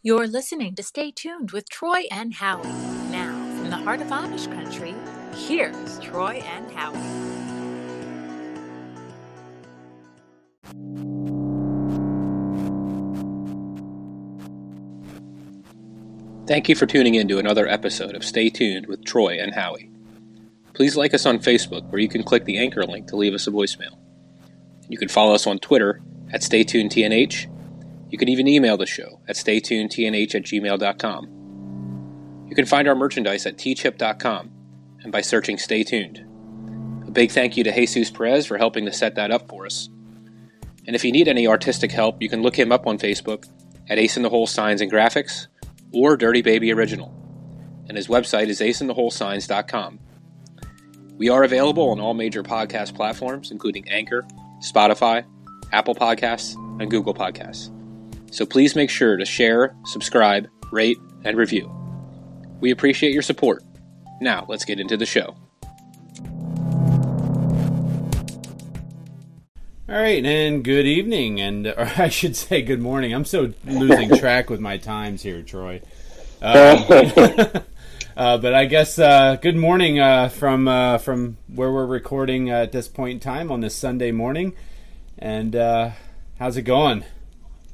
You're listening to Stay Tuned with Troy and Howie. Now, from the heart of Amish country, here's Troy and Howie. Thank you for tuning in to another episode of Stay Tuned with Troy and Howie. Please like us on Facebook, where you can click the anchor link to leave us a voicemail. You can follow us on Twitter at StayTunedTNH. You can even email the show at StayTunedTNH at gmail.com. You can find our merchandise at teechip.com and by searching Stay Tuned. A big thank you to Jesus Perez for helping to set that up for us. And if you need any artistic help, you can look him up on Facebook at Ace in the Hole Signs and Graphics or Dirty Baby Original. And his website is aceintheholesigns.com. We are available on all major podcast platforms, including Anchor, Spotify, Apple Podcasts, and Google Podcasts. So please make sure to share, subscribe, rate, and review. We appreciate your support. Now, let's get into the show. All right, and good evening, and or I should say good morning. I'm so losing track with my times here, Troy. Um, uh, but I guess uh, good morning uh, from uh, from where we're recording at this point in time on this Sunday morning. And uh, how's it going?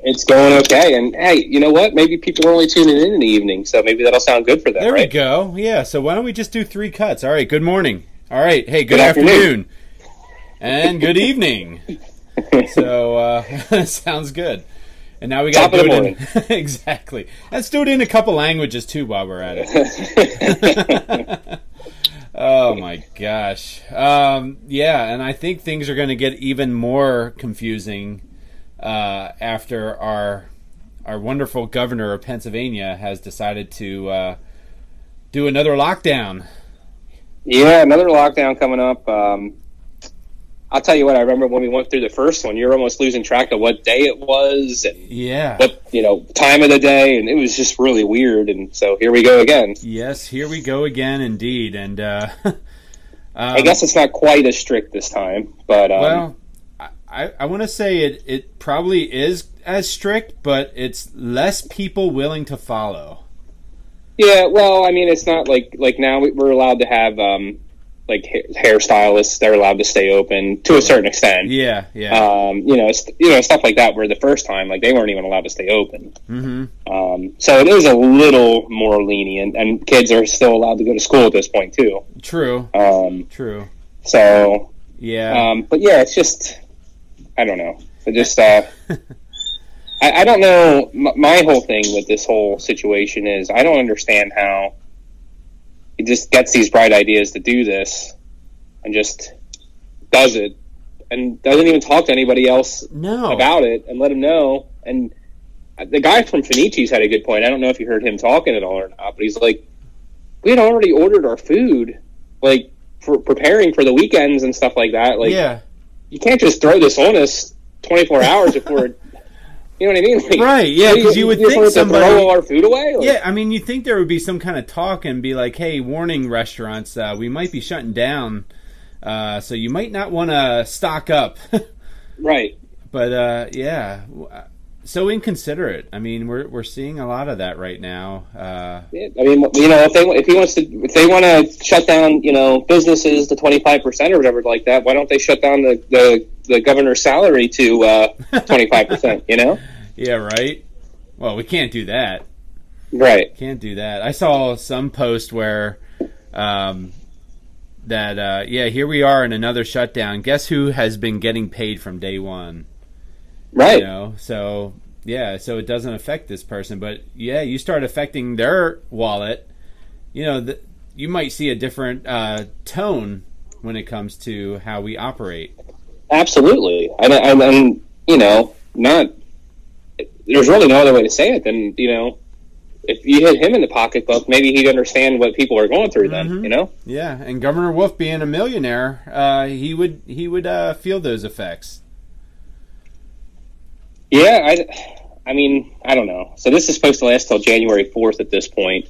It's going okay. And hey, you know what? Maybe people are only tuning in in the evening, so maybe that'll sound good for them. There right? we go. Yeah. So why don't we just do three cuts? All right. Good morning. All right. Hey. Good, Good afternoon. afternoon. And good evening. so uh, sounds good. And now we got to do it in exactly. Let's do it in a couple languages too while we're at it. oh my gosh. Um, yeah, and I think things are going to get even more confusing uh, after our our wonderful governor of Pennsylvania has decided to uh, do another lockdown. Yeah, another lockdown coming up. Um, I'll tell you what. I remember when we went through the first one, you're almost losing track of what day it was and Yeah. what you know time of the day, and it was just really weird. And so here we go again. Yes, here we go again, indeed. And uh, I guess it's not quite as strict this time, but um, well, I, I want to say it, it probably is as strict, but it's less people willing to follow. yeah. Well, I mean, it's not like like now we- we're allowed to have um, like ha- hairstylists. They're allowed to stay open to a certain extent. Yeah, yeah. um, you know, st- you know, stuff like that. Where the first time, like they weren't even allowed to stay open. hmm Um, so it is a little more lenient, and kids are still allowed to go to school at this point too. True, Um, true. so, Yeah. um, but yeah, it's just, I don't know. It just, uh, I, I don't know. M- my whole thing with this whole situation is I don't understand how he just gets these bright ideas to do this and just does it and doesn't even talk to anybody else no. about it and let him know. And the guy from Finici's had a good point. I don't know if you heard him talking at all or not, but he's like, we had already ordered our food, like for preparing for the weekends and stuff like that. Like, yeah. You can't just throw this on us 24 hours before. You know what I mean? Like, Right, yeah, 'cause you would just think somebody- throw our food away. Like, Yeah, I mean, you think there would be some kind of talk and be like, "Hey, warning, restaurants, uh, we might be shutting down, uh, so you might not want to stock up." right. but uh, yeah, uh, so inconsiderate. I mean, we're we're seeing a lot of that right now. Uh, Yeah, I mean, you know, if they if he wants to, if they want to shut down, you know, businesses to 25 percent or whatever like that, why don't they shut down the the, the governor's salary to 25 percent? You know. yeah, right. Well, we can't do that. Right. Can't do that. I saw some post where um, that uh, yeah, here we are in another shutdown. Guess who has been getting paid from day one? Right. You know, so yeah, so it doesn't affect this person, but yeah, you start affecting their wallet. You know, th- you might see a different uh, tone when it comes to how we operate. Absolutely. And, and, and you know, not. There's really no other way to say it than you know, if you hit him in the pocketbook, maybe he'd understand what people are going through. Then Mhm. you know. Yeah, and Governor Wolf being a millionaire, uh, he would he would uh, feel those effects. Yeah. I. I mean, I don't know. So this is supposed to last till January 4th at this point.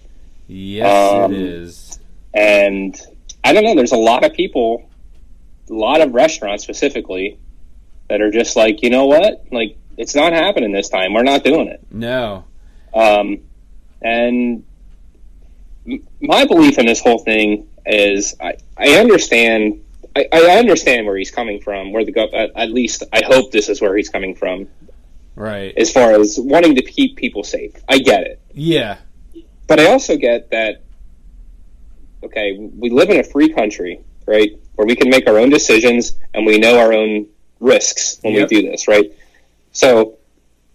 Yes, Um, it is. and I don't know. There's a lot of people, a lot of restaurants specifically, that are just like, you know what? Like, it's not happening this time. We're not doing it. No, Um, and m- my belief in this whole thing is I, I understand I, I understand where he's coming from. Where the gov- at least I hope this is where he's coming from Right. as far as wanting to keep people safe. I get it, Yeah. but I also get that. Okay, we live in a free country, right, where we can make our own decisions and we know our own risks when Yep. we do this, right? So,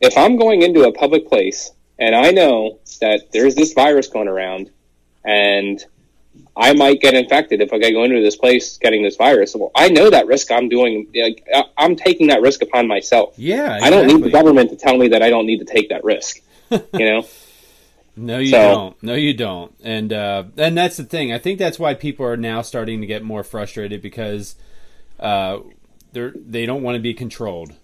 if I'm going into a public place and I know that there's this virus going around and I might get infected if I go into this place getting this virus. Well, I know that risk I'm doing. Like, I'm taking that risk upon myself. Yeah. I don't need the government to tell me that I don't need to take that risk. You know? No, you So- don't. No, you don't. And uh, and that's the thing. I think that's why people are now starting to get more frustrated because uh, they're they don't want to be controlled.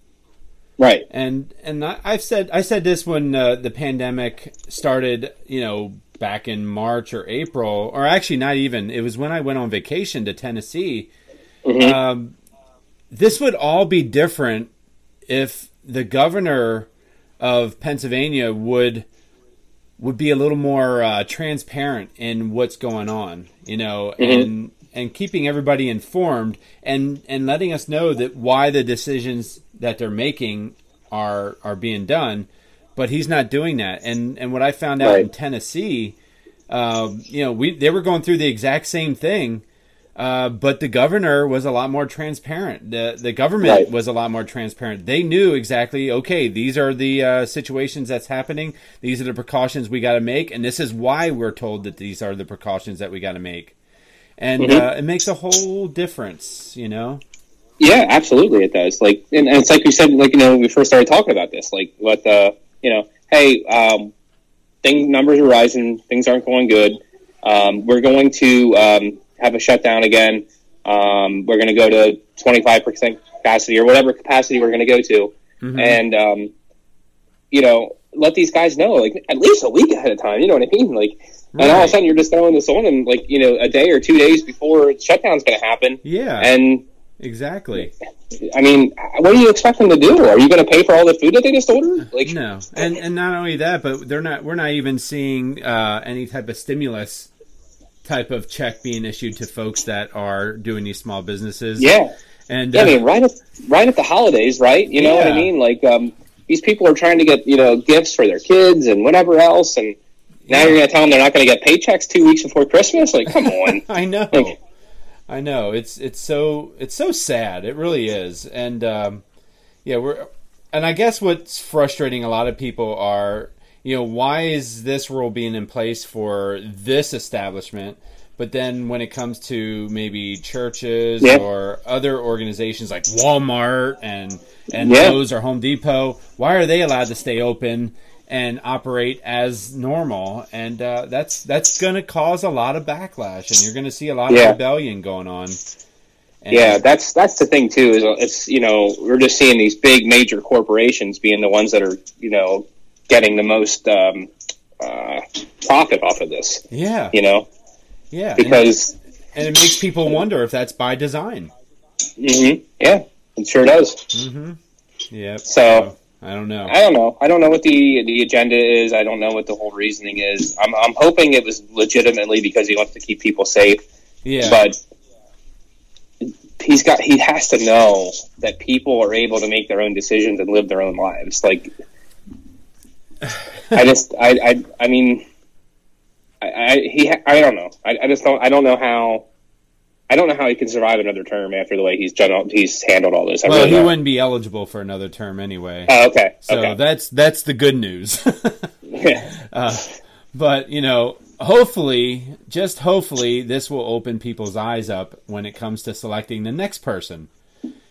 right. And and I, I've said I said this when uh, the pandemic started. You know, back in March or April, or actually not even. It was when I went on vacation to Tennessee. Mhm. Um, this would all be different if the governor of Pennsylvania would would be a little more uh, transparent in what's going on, you know, and and keeping everybody informed and and letting us know that why the decisions that they're making are are being done, but he's not doing that. And and what I found out in Tennessee, um, you know, we they were going through the exact same thing. Uh, but the governor was a lot more transparent. The the government Right. was a lot more transparent. They knew exactly. Okay, these are the uh, situations that's happening. These are the precautions we got to make, and this is why we're told that these are the precautions that we got to make. And Mhm. uh, it makes a whole difference, you know. Yeah, absolutely, it does. Like, and, and it's like we said, like you know, when we first started talking about this, like what the, you know, hey, um, thing numbers are rising, things aren't going good. Um, we're going to um, have a shutdown again. Um, we're going to go to twenty five percent capacity or whatever capacity we're going to go to, Mhm. and um, you know, let these guys know, like at least a week ahead of time. You know what I mean? Like, and all of a sudden you're just throwing this on them, like you know, a day or two days before shutdown's going to happen, Yeah, and exactly. I mean, what do you expect them to do? Are you going to pay for all the food that they just ordered? Like, No, and and not only that, but they're not. We're not even seeing uh, any type of stimulus type of check being issued to folks that are doing these small businesses. yeah, and yeah. I uh, mean, right at right at the holidays, right? You know what I mean? Like, um, these people are trying to get you know gifts for their kids and whatever else, and now you're going to tell them they're not going to get paychecks two weeks before Christmas? Like, come on. I know. Like- I know. It's it's so it's so sad. It really is. And um, yeah, we're and I guess what's frustrating a lot of people are, you know, why is this rule being in place for this establishment? But then when it comes to maybe churches Yeah. or other organizations like Walmart and and Yeah. Lowe's or Home Depot, why are they allowed to stay open and operate as normal? And uh, that's that's going to cause a lot of backlash, and you're going to see a lot Yeah. of rebellion going on. And- Yeah, that's that's the thing too. Is it's you know we're just seeing these big major corporations being the ones that are you know getting the most um, uh, profit off of this. yeah, You know yeah. And, because and it makes people wonder if that's by design. mhm, yeah, it sure does. Mm-hmm. Yep. So- I don't know. I don't know. I don't know what the the agenda is. I don't know what the whole reasoning is. I'm I'm hoping it was legitimately because he wants to keep people safe, Yeah. but he's got he has to know that people are able to make their own decisions and live their own lives. Like I just I I I mean I, I he I don't know. I, I just don't I don't know how I don't know how he can survive another term after the way he's done he's handled all this. I well, really he don't. wouldn't be eligible for another term anyway. Oh, okay. so okay. that's that's the good news. uh, but you know, hopefully, just hopefully, this will open people's eyes up when it comes to selecting the next person.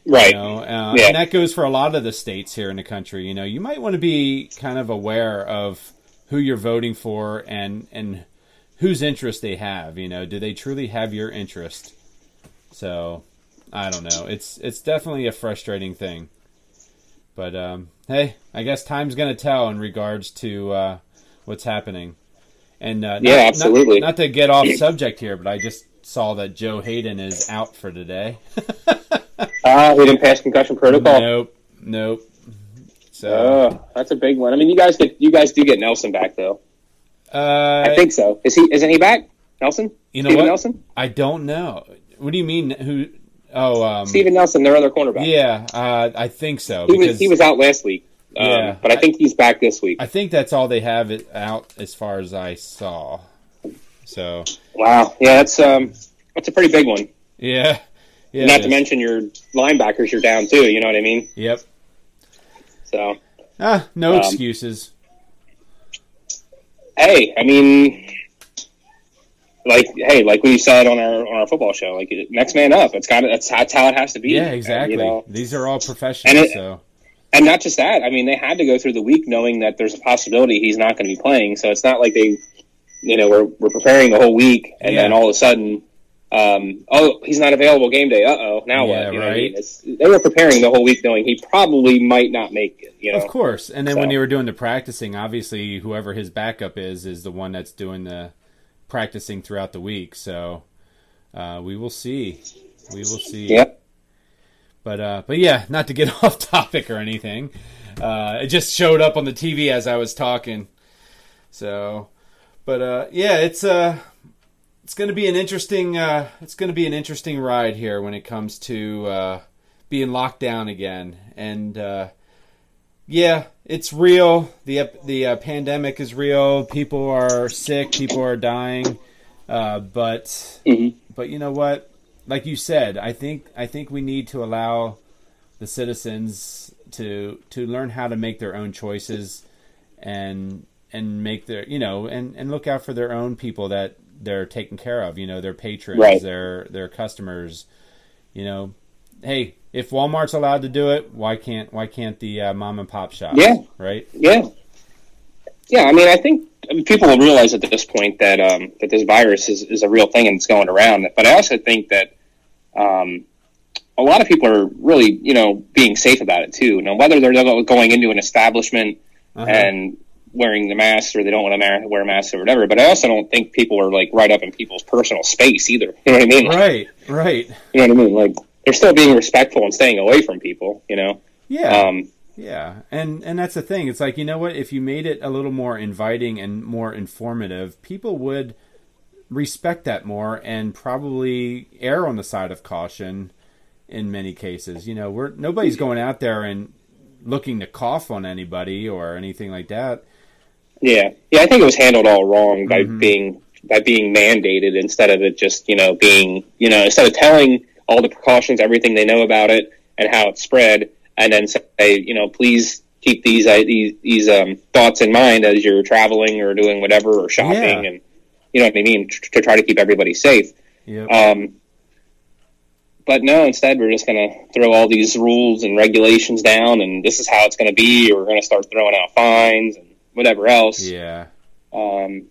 right. You know, uh, Yeah. and that goes for a lot of the states here in the country. You know, you might want to be kind of aware of who you're voting for and and whose interest they have. You know, do they truly have your interest? So, I don't know. It's it's definitely a frustrating thing. But um, hey, I guess time's gonna tell in regards to uh, what's happening. And uh, Yeah, not- absolutely. Not, to get off subject here, but I just saw that Joe Haden is out for today. Ah, he didn't pass concussion protocol. Nope, nope. So Oh, that's a big one. I mean, you guys get you guys do get Nelson back though. uh, I think so. Is he? Isn't he back? Nelson? you know Steven what? Nelson? I don't know. What do you mean? Who? Oh, um, Steven Nelson, their other cornerback. Yeah, uh, I think so. he was he was out last week. Um, Yeah. but I think he's back this week. I think that's all they have it out as far as I saw. So Wow, yeah, that's um, that's a pretty big one. yeah, yeah. Not to mention your linebackers are down too. You know what I mean? Yep. So Ah, no Um, excuses. hey, I mean, like hey, like we said on our on our football show, like next man up. It's got that's that's how it has to be. Yeah, And, exactly. You know, These are all professionals. And it- so and not just that. I mean, they had to go through the week knowing that there's a possibility he's not going to be playing. So it's not like they, you know, we're we're preparing the whole week, and then all of a sudden, um, oh, he's not available game day. Uh oh, now Yeah, what? You know what I mean? right. It's, they were preparing the whole week knowing he probably might not make it. You know, of course. And then when they were doing the practicing, obviously whoever his backup is is the one that's doing the practicing throughout the week. So uh, we will see. We will see. Yep. But uh, but yeah, not to get off topic or anything. Uh, it just showed up on the TV as I was talking. So, but uh, yeah, it's uh, it's going to be an interesting uh, it's going to be an interesting ride here when it comes to uh, being locked down again. And uh, yeah, it's real. the The uh, pandemic is real. People are sick. People are dying. Uh, but Mhm. but you know what? Like you said, I think I think we need to allow the citizens to to learn how to make their own choices and and make their you know and and look out for their own people that they're taking care of you know their patrons Right. their their customers you know hey if walmart's allowed to do it why can't why can't the uh, mom and pop shops Yeah. right Yeah, yeah. I mean, I think I mean, people will realize at this point that um, that this virus is, is a real thing and it's going around. But I also think that um, a lot of people are really, you know, being safe about it too. Now, whether they're going into an establishment Uh-huh. and wearing the mask or they don't want to wear masks or whatever, but I also don't think people are like right up in people's personal space either. You know what I mean? Like, right right You know what I mean? Like they're still being respectful and staying away from people. You know. yeah Um, Yeah, and and that's the thing. It's like you know what? If you made it a little more inviting and more informative, people would respect that more and probably err on the side of caution in many cases. You know, we're nobody's going out there and looking to cough on anybody or anything like that. Yeah, yeah. I think it was handled all wrong by Mhm. being by being mandated instead of it just you know being you know instead of telling all the precautions, everything they know about it and how it spread, and then say you know please keep these uh, these, these um, thoughts in mind as you're traveling or doing whatever or shopping Yeah. and you know what I mean tr- to try to keep everybody safe. Yep. Um, but no, instead we're just going to throw all these rules and regulations down, and this is how it's going to be. Or we're going to start throwing out fines and whatever else. yeah. Um,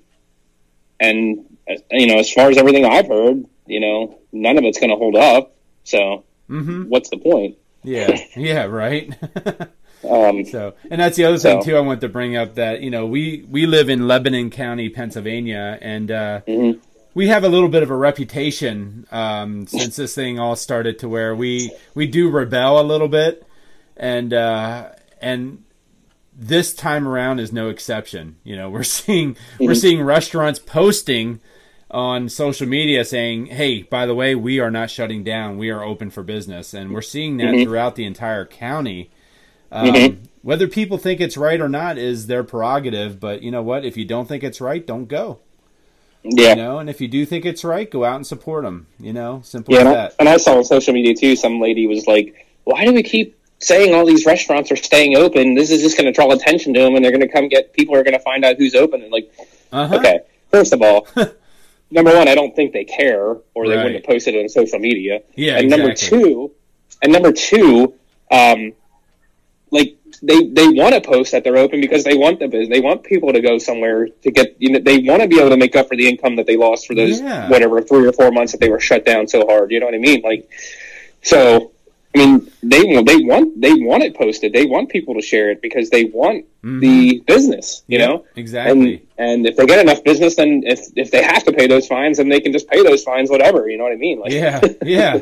and uh, you know, as far as everything I've heard, you know, none of it's going to hold up. So Mhm. what's the point? Yeah. Yeah, right. Um, So, and that's the other thing too. I want to bring up that you know we we live in Lebanon County, Pennsylvania, and uh, Mhm. we have a little bit of a reputation um, since this thing all started to where we we do rebel a little bit, and uh, and this time around is no exception. You know, we're seeing we're Mhm. seeing restaurants posting on social media saying, "Hey, by the way, we are not shutting down. We are open for business," and we're seeing that Mhm. throughout the entire county. Um, Mhm. Whether people think it's right or not is their prerogative, but you know what? If you don't think it's right, don't go. yeah. You know, and if you do think it's right, go out and support them. You know, simple Yeah, as and I, that. and I saw on social media too. Some lady was like, "Why do we keep saying all these restaurants are staying open? This is just going to draw attention to them, and they're going to come get people are going to find out who's open." And like, Uh-huh. okay, first of all, number one, I don't think they care, or they Right. wouldn't have posted it on social media. Yeah, and number exactly. two, and number two, um, like they they want to post that they're open because they want the business. They want people to go somewhere to get. You know, they want to be able to make up for the income that they lost for those Yeah. whatever three or four months that they were shut down so hard. You know what I mean? Like, so I mean, they they want they want it posted. They want people to share it because they want Mhm. the business. You Yep, know. exactly. And and if they get enough business, then if if they have to pay those fines, then they can just pay those fines, whatever. You know what I mean? Like, yeah, yeah,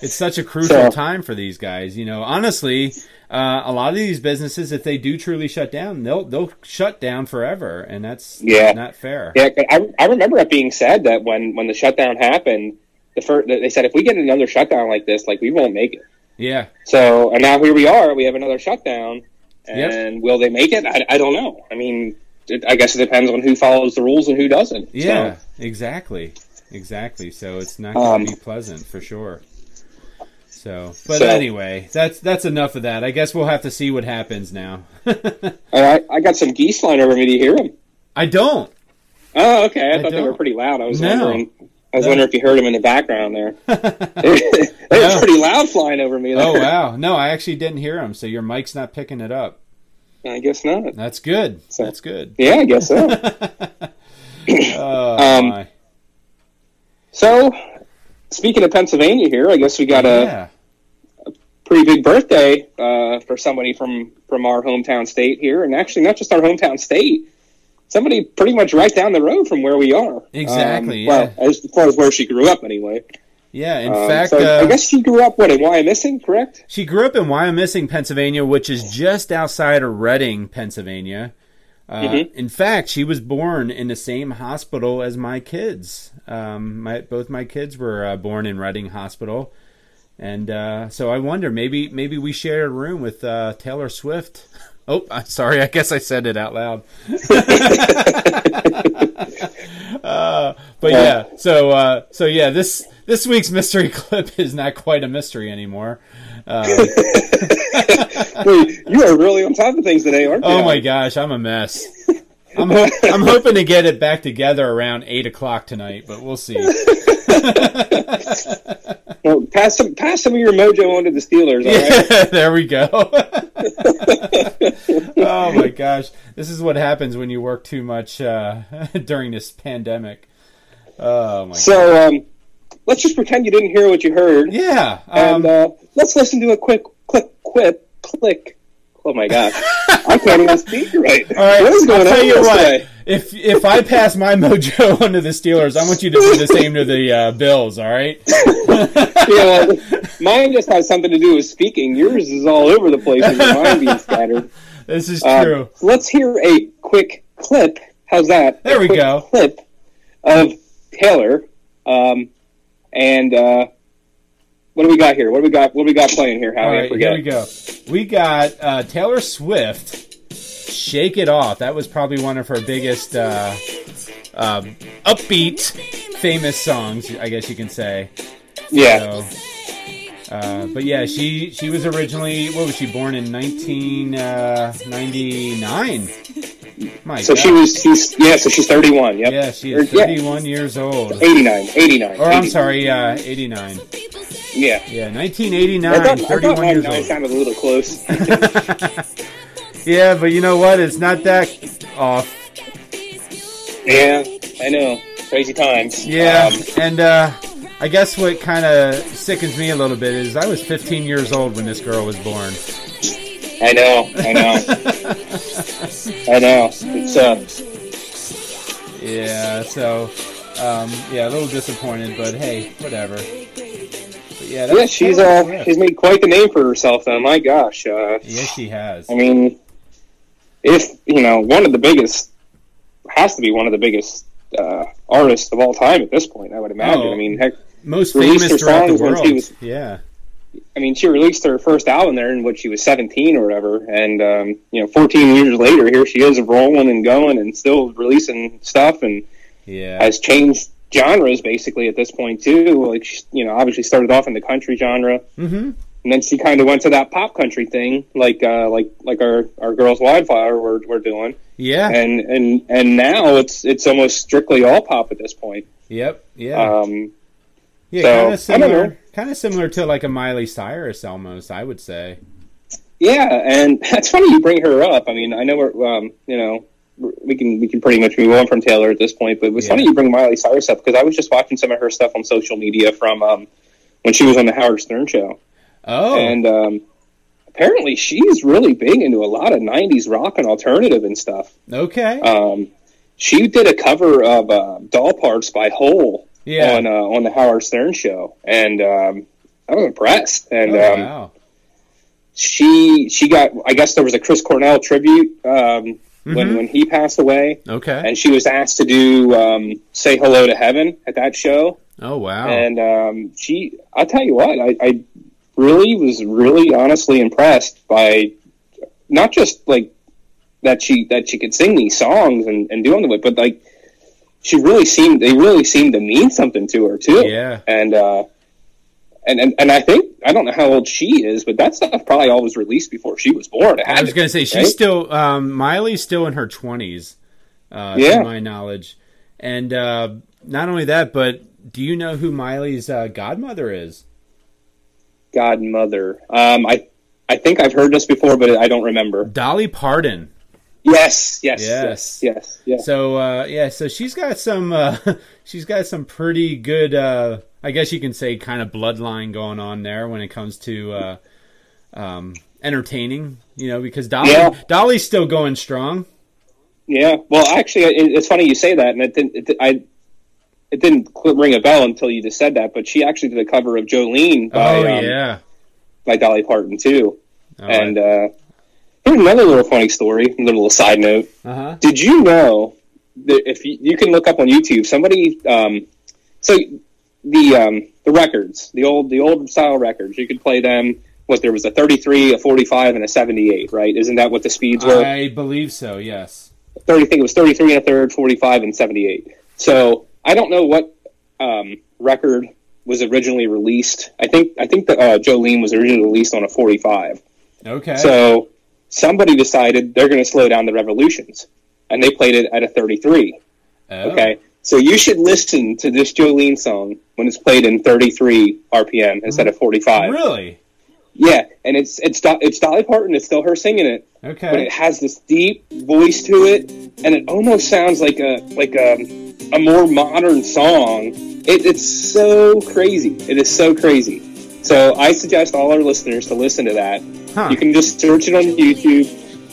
it's such a crucial So- time for these guys. You know, honestly, uh, a lot of these businesses, if they do truly shut down, they'll they'll shut down forever, and that's Yeah. not fair. Yeah, I, I remember it being said that when, when the shutdown happened, the first, they said if we get another shutdown like this, like we won't make it. Yeah, So, and now here we are. We have another shutdown, Yep. and will they make it? I, I don't know. I mean, it, I guess it depends on who follows the rules and who doesn't. yeah, So, exactly, exactly. So it's not going Um, to be pleasant for sure. So, but So- anyway, that's that's enough of that. I guess we'll have to see what happens now. all right, I got some geese flying over me. Do you hear them? I don't. Oh, okay. I, I thought they were pretty loud. I was No. wondering. I was wondering if you heard them in the background there. they No. pretty loud flying over me. There. Oh wow, no, I actually didn't hear him. So your mic's not picking it up. I guess not. That's good. So- That's good. Yeah, I guess so. Oh Um, my. so, speaking of Pennsylvania, here, I guess we got a. yeah. pretty big birthday uh, for somebody from from our hometown state here, and actually not just our hometown state. Somebody pretty much right down the road from where we are. Exactly, Um, Well, as far as where she grew up, anyway. Yeah, in Um, fact, so uh, I guess she grew up what in Wyomissing, correct? she grew up in Wyomissing, Pennsylvania, which is just outside of Reading, Pennsylvania. Uh, Mhm. In fact, she was born in the same hospital as my kids. Um, my both my kids were uh, born in Reading Hospital, and uh, so I wonder maybe maybe we shared a room with uh, Taylor Swift. Oh, I'm sorry. I guess I said it out loud. uh, but yeah, so uh, so yeah, this this week's mystery clip is not quite a mystery anymore. Um, Wait, you are really on top of things today, aren't you? oh my gosh, I'm a mess. I'm ho- I'm hoping to get it back together around eight o'clock tonight, but we'll see. Well, pass some pass some of your mojo on to the Steelers, all right? Yeah, there we go. oh my gosh, this is what happens when you work too much uh, during this pandemic. Oh my. So um, let's just pretend you didn't hear what you heard, yeah. and Um, uh, let's listen to a quick click quip click. Oh my gosh, I can't even speak right. all right. what is going I'll tell on you this what. If if I pass my mojo onto the Steelers, I want you to do the same to the uh, Bills. All right. Yeah, well, mine just has something to do with speaking. Yours is all over the place with your mind being scattered. This is Um, true. let's hear a quick clip. How's that? There A we go. Clip of Taylor. Um, and uh, what do we got here? What do we got? What do we got playing here? How All I right, forget. here we go. We got uh, Taylor Swift. Shake It Off. That was probably one of her biggest uh, um, upbeat, famous songs, I guess you can say. Yeah. So, uh, but yeah, she she was originally what was she born in 1999? My So God. she was. She's yeah. So she's thirty-one. Yep. yeah, she is yeah. 31 years old. 89. 89. Or I'm sorry, uh, 89. Yeah. Yeah, I 1989, thought, I thought 31 years 99 old. sounded a little close. Yeah, but you know what? It's not that off. yeah, I know. Crazy times. Yeah, Um, and uh, I guess what kind of sickens me a little bit is I was 15 years old when this girl was born. I know. I know. I know. It's uh. Yeah, so um, yeah, a little disappointed, but hey, whatever. But yeah, Yeah, she's uh, she's made quite the name for herself. Though, my gosh. Uh, yes, she has. I mean, if you know, one of the biggest has to be one of the biggest uh, artists of all time at this point. I would imagine. Oh. I mean, heck, Most famous her throughout the songs when she world. was- Yeah, I mean, she released her first album there in what she was seventeen or whatever, and um, you know, fourteen years later, here she is rolling and going and still releasing stuff, and yeah, has changed genres basically at this point too. Like, she, you know, obviously started off in the country genre. mm-hmm. And then she kind of went to that pop country thing, like uh, like like our our girls Wildfire were, were doing, yeah, and and and now it's it's almost strictly all pop at this point. yep, yeah, Um, yeah. so, kind of similar, kind of similar to like a Miley Cyrus almost. I would say. yeah, and it's funny you bring her up. I mean, I know we're um, you know we can we can pretty much move on from Taylor at this point, but it was Yeah. funny you bring Miley Cyrus up because I was just watching some of her stuff on social media from um, when she was on the Howard Stern show. Oh, and um, apparently she's really big into a lot of '90s rock and alternative and stuff. okay, Um, she did a cover of uh, "Doll Parts" by Hole yeah, on uh, on the Howard Stern show, and um, I was impressed, and Oh, um, wow. she she got. I guess there was a Chris Cornell tribute um, when Mhm. when he passed away, Okay. and she was asked to do um, "Say Hello to Heaven" at that show. Oh wow. And um, she, I'll tell you what, I, I really was really honestly impressed by not just like that she that she could sing these songs and, and do them, but like she really seemed they really seemed to mean something to her too. yeah. And uh, and, and and I think I don't know how old she is, but that stuff probably all was released before she was born. I was going to say she's right? still um, Miley's still in her twenties, uh, Yeah. to my knowledge, and uh, not only that, but do you know who Miley's uh, godmother is? Godmother. Um, I I think I've heard this before, but I don't remember. Dolly Parton. Yes, yes, Yes. yes, yes, yes. So uh, yeah, so she's got some uh, she's got some pretty good uh, I guess you can say kind of bloodline going on there when it comes to uh, um, entertaining, you know, because Dolly Yeah. Dolly's still going strong. Yeah, well, actually, it's funny you say that, and it. It, I it didn't ring a bell until you just said that. But she actually did a cover of Jolene by oh um, yeah. by Dolly Parton too. Oh, And uh, here's another little funny story. A little side note. uh huh. Did you know that if you, you can look up on YouTube, somebody um, so the um, the records, the old the old style records, you could play them. What there was a 33, a 45, and a 78, right? Isn't that what the speeds were? I believe so. Yes. 30, I think it was 33 and a third, 45 and 78. So I don't know what um, record was originally released. I think I think that uh, Jolene was originally released on a 45. Okay. So somebody decided they're going to slow down the revolutions, and they played it at a 33. Oh. Okay, so you should listen to this Jolene song when it's played in 33 RPM instead of 45. Really? Yeah, and it's it's it's Dolly Parton. It's still her singing it Okay. but it has this deep voice to it, and it almost sounds like a like a a more modern song. It, it's so crazy. It is so crazy. So I suggest all our listeners to listen to that. Huh. You can just search it on YouTube,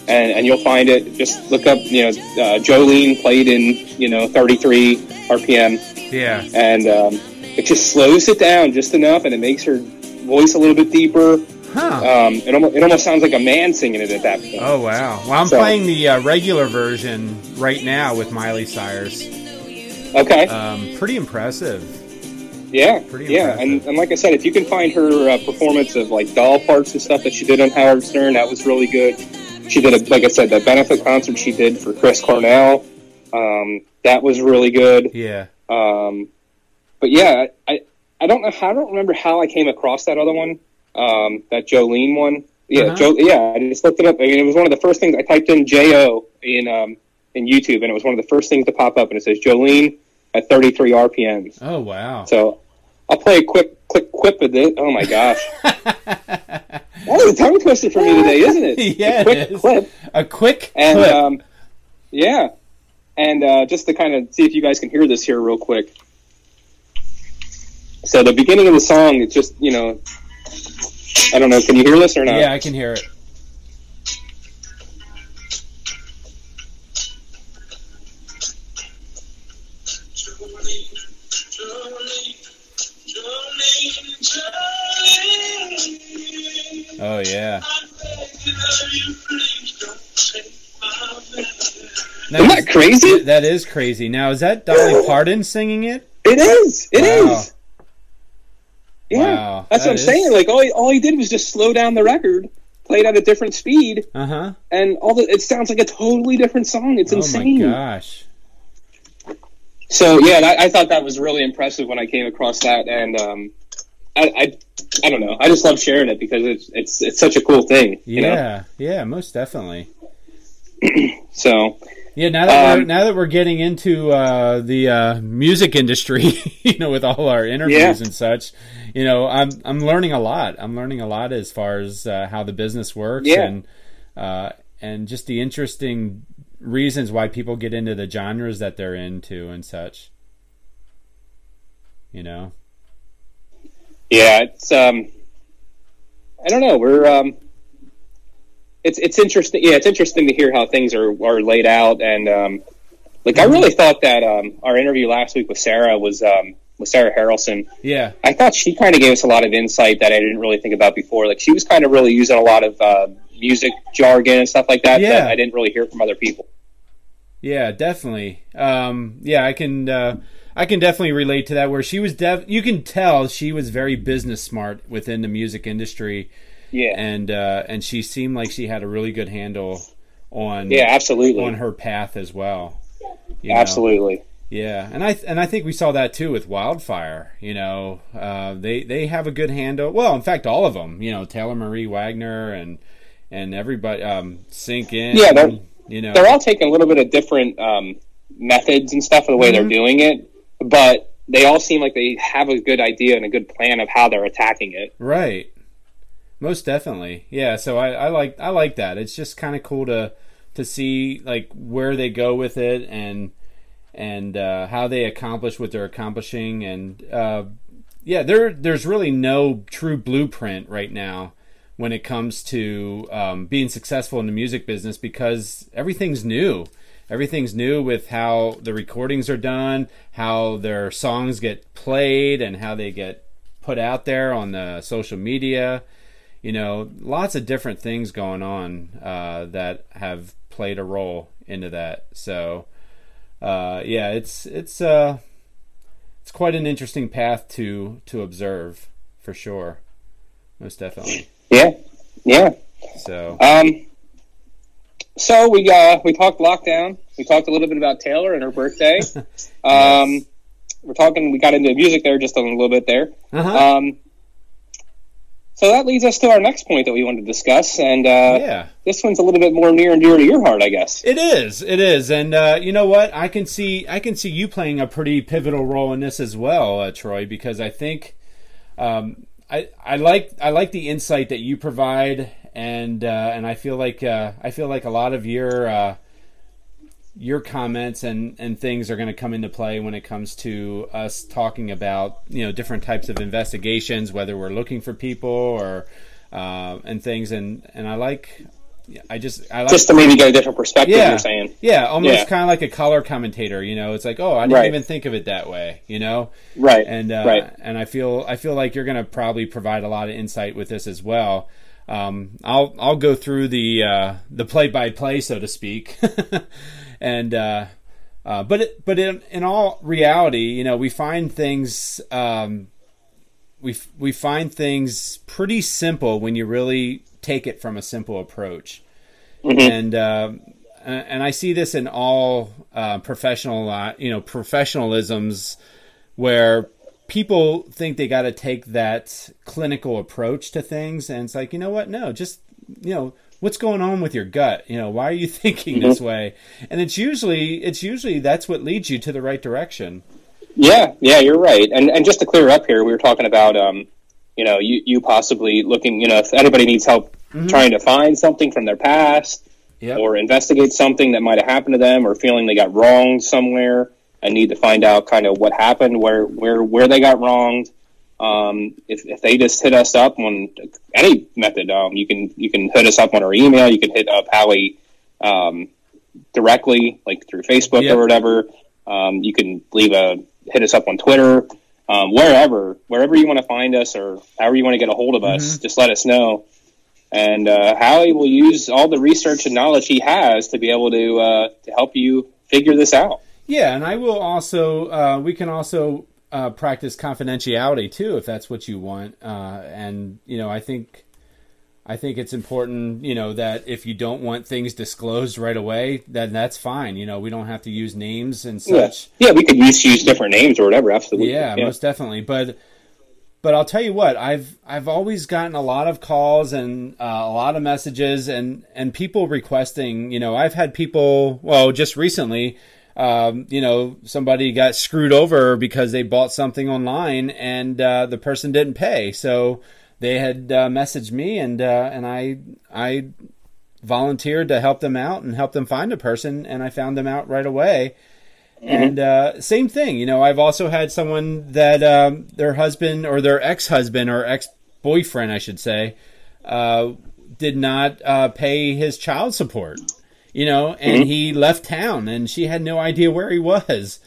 and, and you'll find it. Just look up, you know, uh, Jolene played in you know 33 RPM, Yeah. and um, it just slows it down just enough, and it makes her voice a little bit deeper. Huh. Um, it almost it almost sounds like a man singing it at that point. Oh wow! Well, I'm So- playing the uh, regular version right now with Miley Cyrus. Okay. Um, pretty impressive. Yeah, Pretty yeah, impressive. and, and like I said, if you can find her uh, performance of like doll parts and stuff that she did on Howard Stern, that was really good. She did, a, like I said, the benefit concert she did for Chris Cornell, um, that was really good. Yeah. Um, but yeah, I, I don't know, how, I don't remember how I came across that other one, um, that Jolene one. Yeah, Uh-huh. Jo, yeah, I just looked it up. I mean, it was one of the first things I typed in Jo in um, in YouTube, and it was one of the first things to pop up, and it says Jolene at 33 RPMs. Oh wow. So I'll play a quick quick quip of this. Oh my gosh. Oh, the tongue twister for me today, isn't it? Yeah, A quick is. clip. A quick And clip. um, yeah. And uh, just to kind of see if you guys can hear this here real quick. So the beginning of the song, it's just, you know, I don't know, can you hear this or not? yeah, I can hear it. Oh yeah. Now, Isn't that crazy? That is crazy. Now is that Dolly Parton singing it? It is. It is. Yeah. Wow, That's that what I'm is- saying. Like all he, all he did was just slow down the record, play it at a different speed, Uh huh. and all the it sounds like a totally different song. It's Oh insane. my gosh. So yeah, that, I thought that was really impressive when I came across that, and um, I, I I don't know, I just love sharing it because it's it's it's such a cool thing. You know? Yeah. Yeah. Most definitely. So Yeah, now that we're Um, now that we're getting into uh, the uh, music industry, you know, with all our interviews Yeah. and such, you know, I'm I'm learning a lot. I'm learning a lot as far as uh, how the business works Yeah. and uh, and just the interesting reasons why people get into the genres that they're into and such. You know, yeah, it's um, I don't know, we're um, it's it's interesting. Yeah, it's interesting to hear how things are are laid out, and um, like I really thought that um, our interview last week with Sarah was um, with Sarah Harrelson. Yeah, I thought she kind of gave us a lot of insight that I didn't really think about before. Like she was kind of really using a lot of uh, music jargon and stuff like that Yeah. that I didn't really hear from other people. yeah, definitely. Um, yeah, I can uh, I can definitely relate to that. Where she was, def- you can tell she was very business smart within the music industry, Yeah, and uh, and she seemed like she had a really good handle on yeah, absolutely, on her path as well. you know? absolutely. Yeah, and I and I think we saw that too with Wildfire. You know, uh, they they have a good handle. Well, in fact, all of them. You know, Taylor Marie Wagner and and everybody um, sink in. Yeah, they're- you know They're all taking a little bit of different um, methods and stuff of the way Mhm. they're doing it, but they all seem like they have a good idea and a good plan of how they're attacking it. right. Most definitely, yeah. So I, I like I like that. It's just kind of cool to to see like where they go with it and and uh, how they accomplish what they're accomplishing and uh, yeah, there there's really no true blueprint right now when it comes to um, being successful in the music business because everything's new. Everything's new with how the recordings are done, how their songs get played, and how they get put out there on the social media. You know, lots of different things going on uh, that have played a role into that. So, uh, yeah, it's it's uh, it's quite an interesting path to to observe for sure, most definitely. Yeah, yeah. So, Um, so we uh, we talked lockdown. We talked a little bit about Taylor and her birthday. Um, We're talking. We got into music there just a little bit there. uh-huh. Um, so that leads us to our next point that we want to discuss, and uh, yeah. this one's a little bit more near and dear to your heart, I guess. It is. It is. And uh, you know what? I can see. I can see you playing a pretty pivotal role in this as well, uh, Troy, because I think um, I I like I like the insight that you provide, and uh, and I feel like uh, I feel like a lot of your uh, your comments and and things are going to come into play when it comes to us talking about you know different types of investigations, whether we're looking for people or uh, and things, and and I like. I just I like Just to maybe get a different perspective, Yeah. you're saying. yeah, almost Yeah. kind of like a color commentator. You know, it's like, oh, I didn't Right. even think of it that way. You know, Right. and uh, right. and I feel I feel like you're going to probably provide a lot of insight with this as well. Um, I'll I'll go through the uh, the play by play, so to speak, and uh, uh, but it, but in in all reality, you know, we find things. Um, we we find things pretty simple when you really take it from a simple approach, Mhm. and um, and and I see this in all uh, professional uh, you know professionalisms where people think they got to take that clinical approach to things, and it's like you know what, no, just you know what's going on with your gut you know why are you thinking this way and it's usually it's usually that's what leads you to the right direction Yeah, yeah, you're right. And and just to clear up here, we were talking about um, you know, you you possibly looking, you know, if anybody needs help trying to find something from their past Yep. or investigate something that might have happened to them or feeling they got wronged somewhere and need to find out kind of what happened, where where where they got wronged. Um, if, if they just hit us up on any method, um, you can you can hit us up on our email. You can hit up Howie um, directly, like through Facebook Yep. or whatever. Um, you can leave a hit us up on Twitter, um, wherever wherever you want to find us or however you want to get a hold of us. Just let us know. And uh, Howie will use all the research and knowledge he has to be able to uh, to help you figure this out. Yeah, and I will also. Uh, we can also uh, practice confidentiality too, if that's what you want. Uh, and you know, I think, I think it's important. You know that if you don't want things disclosed right away, then that's fine. You know, we don't have to use names and such. Yeah, yeah, we could use use different names or whatever. Absolutely. Yeah, most definitely. But but I'll tell you what, I've I've always gotten a lot of calls and uh, a lot of messages and and people requesting. You know, I've had people. Well, just recently. Um, you know, somebody got screwed over because they bought something online and uh, the person didn't pay. So they had uh, messaged me and uh, and I I volunteered to help them out and help them find a person and I found them out right away. And uh, same thing, you know, I've also had someone that um, their husband or their ex husband or ex boyfriend, I should say, uh, did not uh, pay his child support, you know, and he left town and she had no idea where he was.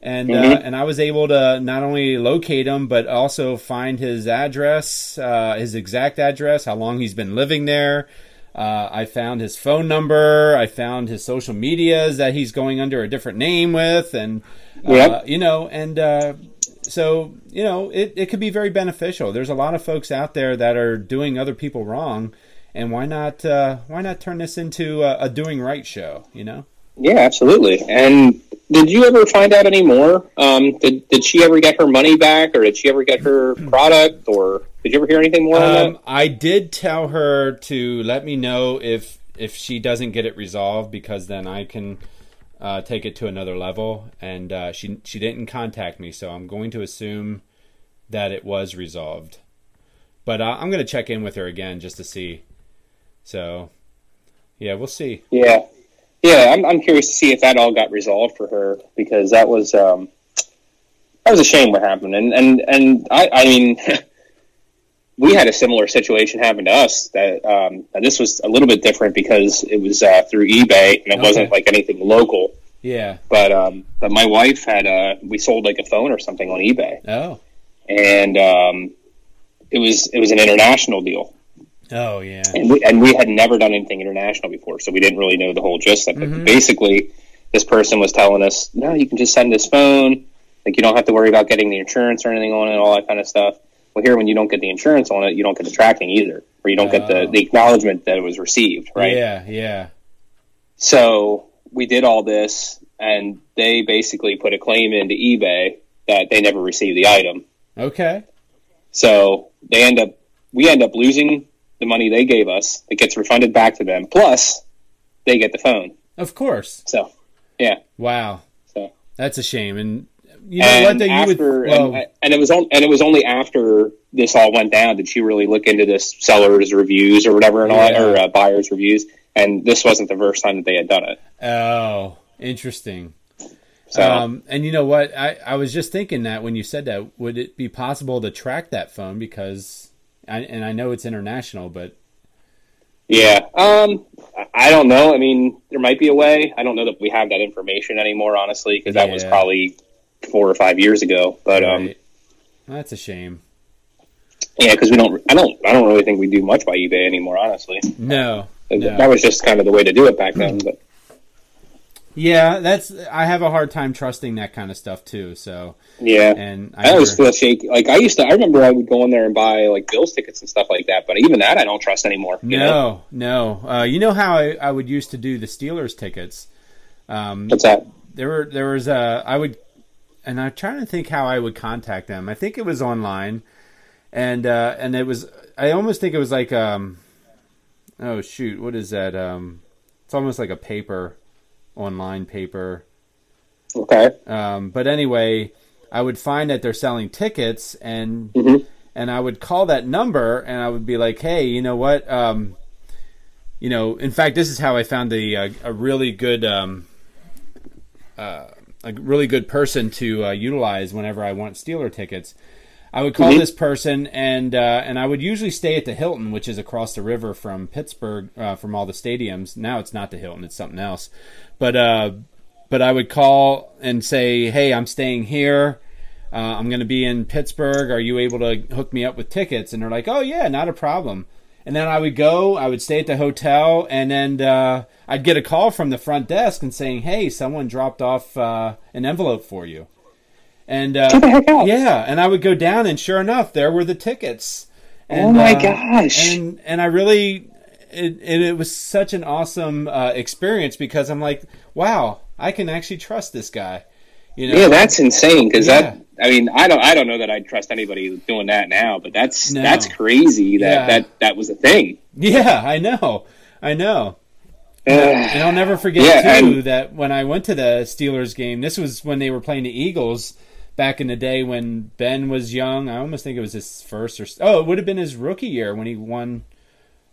and uh, Mhm. and I was able to not only locate him but also find his address, uh, his exact address, how long he's been living there. Uh, I found his phone number. I found his social medias that he's going under a different name with, and uh, Yep. you know, and uh, so you know, it, it could be very beneficial. There's a lot of folks out there that are doing other people wrong, and why not uh, why not turn this into a, a doing right show? You know. Yeah, absolutely. And did you ever find out any more? Um, did did she ever get her money back, or did she ever get her product, or did you ever hear anything more Um, that? I did tell her to let me know if if she doesn't get it resolved because then I can uh, take it to another level. And uh, she she didn't contact me, so I'm going to assume that it was resolved. But uh, I'm going to check in with her again just to see. So, yeah, we'll see. Yeah, yeah. I'm I'm curious to see if that all got resolved for her because that was um, that was a shame what happened. And and and I I mean. We had a similar situation happen to us. That um, and this was a little bit different because it was uh, through eBay and it wasn't like anything local. Yeah. But um, but my wife had uh, we sold like a phone or something on eBay, Oh. and um, it was it was an international deal, Oh yeah. and we, and we had never done anything international before, so we didn't really know the whole gist of it. Mhm. Basically, this person was telling us, no, you can just send this phone, like you don't have to worry about getting the insurance or anything on it, all that kind of stuff. Well, here when you don't get the insurance on it, you don't get the tracking either, or you don't get the, Oh. the acknowledgement that it was received, right? Yeah. Yeah. So we did all this, and they basically put a claim into eBay that they never received the item. Okay. So they end up, we end up losing the money they gave us. It gets refunded back to them. Plus, they get the phone. Of course. So yeah. Wow. So That's a shame. And you know and what? That you after, would. Well, and, and it was on, and it was only after this all went down did she really look into this seller's reviews or whatever and all that, or uh, buyer's reviews. And this wasn't the first time that they had done it. Oh, interesting. So Um, and you know what? I, I was just thinking that when you said that, would it be possible to track that phone? Because, I, and I know it's international, but Yeah. Um, I- don't know. I mean, there might be a way. I don't know that we have that information anymore, honestly, because that was probably four or five years ago. But um, that's a shame. yeah, because we don't. I don't. I don't really think we do much by eBay anymore, honestly. No, no. That was just kind of the way to do it back then. But Yeah, that's. I have a hard time trusting that kind of stuff too. So, yeah. and I I always feel shaky. Like I used to. I remember I would go in there and buy like Bills tickets and stuff like that. But even that, I don't trust anymore. You know? no, no. Uh, you know how I, I would used to do the Steelers tickets. Um, What's that? there were there was a I would and I'm trying to think how I would contact them. I think it was online and uh and it was I almost think it was like um oh shoot, what is that? Um it's almost like a paper online paper. Okay. Um but anyway, I would find that they're selling tickets and Mhm. and I would call that number and I would be like, "Hey, you know what? Um you know, in fact, this is how I found the uh, a really good um, uh, a really good person to uh, utilize whenever I want Steeler tickets. I would call Mhm. this person, and uh, and I would usually stay at the Hilton, which is across the river from Pittsburgh, uh, from all the stadiums. Now it's not the Hilton; it's something else. But uh, but I would call and say, "Hey, I'm staying here. Uh, I'm going to be in Pittsburgh. Are you able to hook me up with tickets?" And they're like, "Oh yeah, not a problem." And then I would go, I would stay at the hotel, and then uh, I'd get a call from the front desk and saying, "Hey, someone dropped off uh, an envelope for you." And uh, Get the heck out. yeah, and I would go down, and sure enough, there were the tickets. And, Oh my uh, gosh. And and I really, it it, it was such an awesome uh, experience because I'm like, wow, I can actually trust this guy. You know? Yeah, that's insane. Because Yeah. that, I mean, I don't, I don't know that I'd trust anybody doing that now. But that's No. that's crazy that Yeah. that that was a thing. yeah, I know, I know. Ugh. And I'll never forget Yeah, too and- that when I went to the Steelers game, this was when they were playing the Eagles back in the day when Ben was young. I almost think it was his first or oh, it would have been his rookie year when he won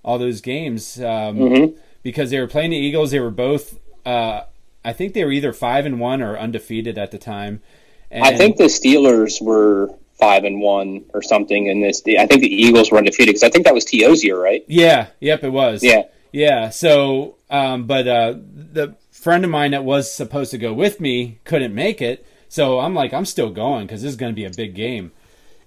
all those games um, Mhm. because they were playing the Eagles. They were both, uh, I think they were either five and one or undefeated at the time. And, I think the Steelers were five and one or something in this. I think the Eagles were undefeated because I think that was T.O.'s year, right? yeah, yep, it was. Yeah. Yeah. So, um, but uh, the friend of mine that was supposed to go with me couldn't make it. So I'm like, I'm still going because this is going to be a big game.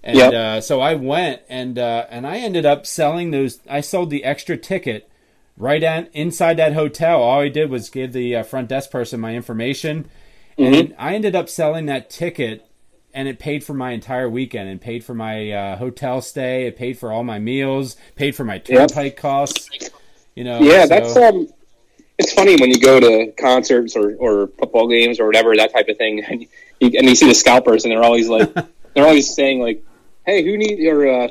And Yep. uh, so I went and uh, and I ended up selling those. I sold the extra ticket right at, inside that hotel. All I did was give the uh, front desk person my information, and Mm-hmm. I ended up selling that ticket, and it paid for my entire weekend. and paid for my uh, hotel stay. It paid for all my meals. Paid for my turnpike costs. You know. Yeah, so- that's um. It's funny when you go to concerts or, or football games or whatever that type of thing, and you, and you see the scalpers, and they're always like, they're always saying like, "Hey, who need or uh,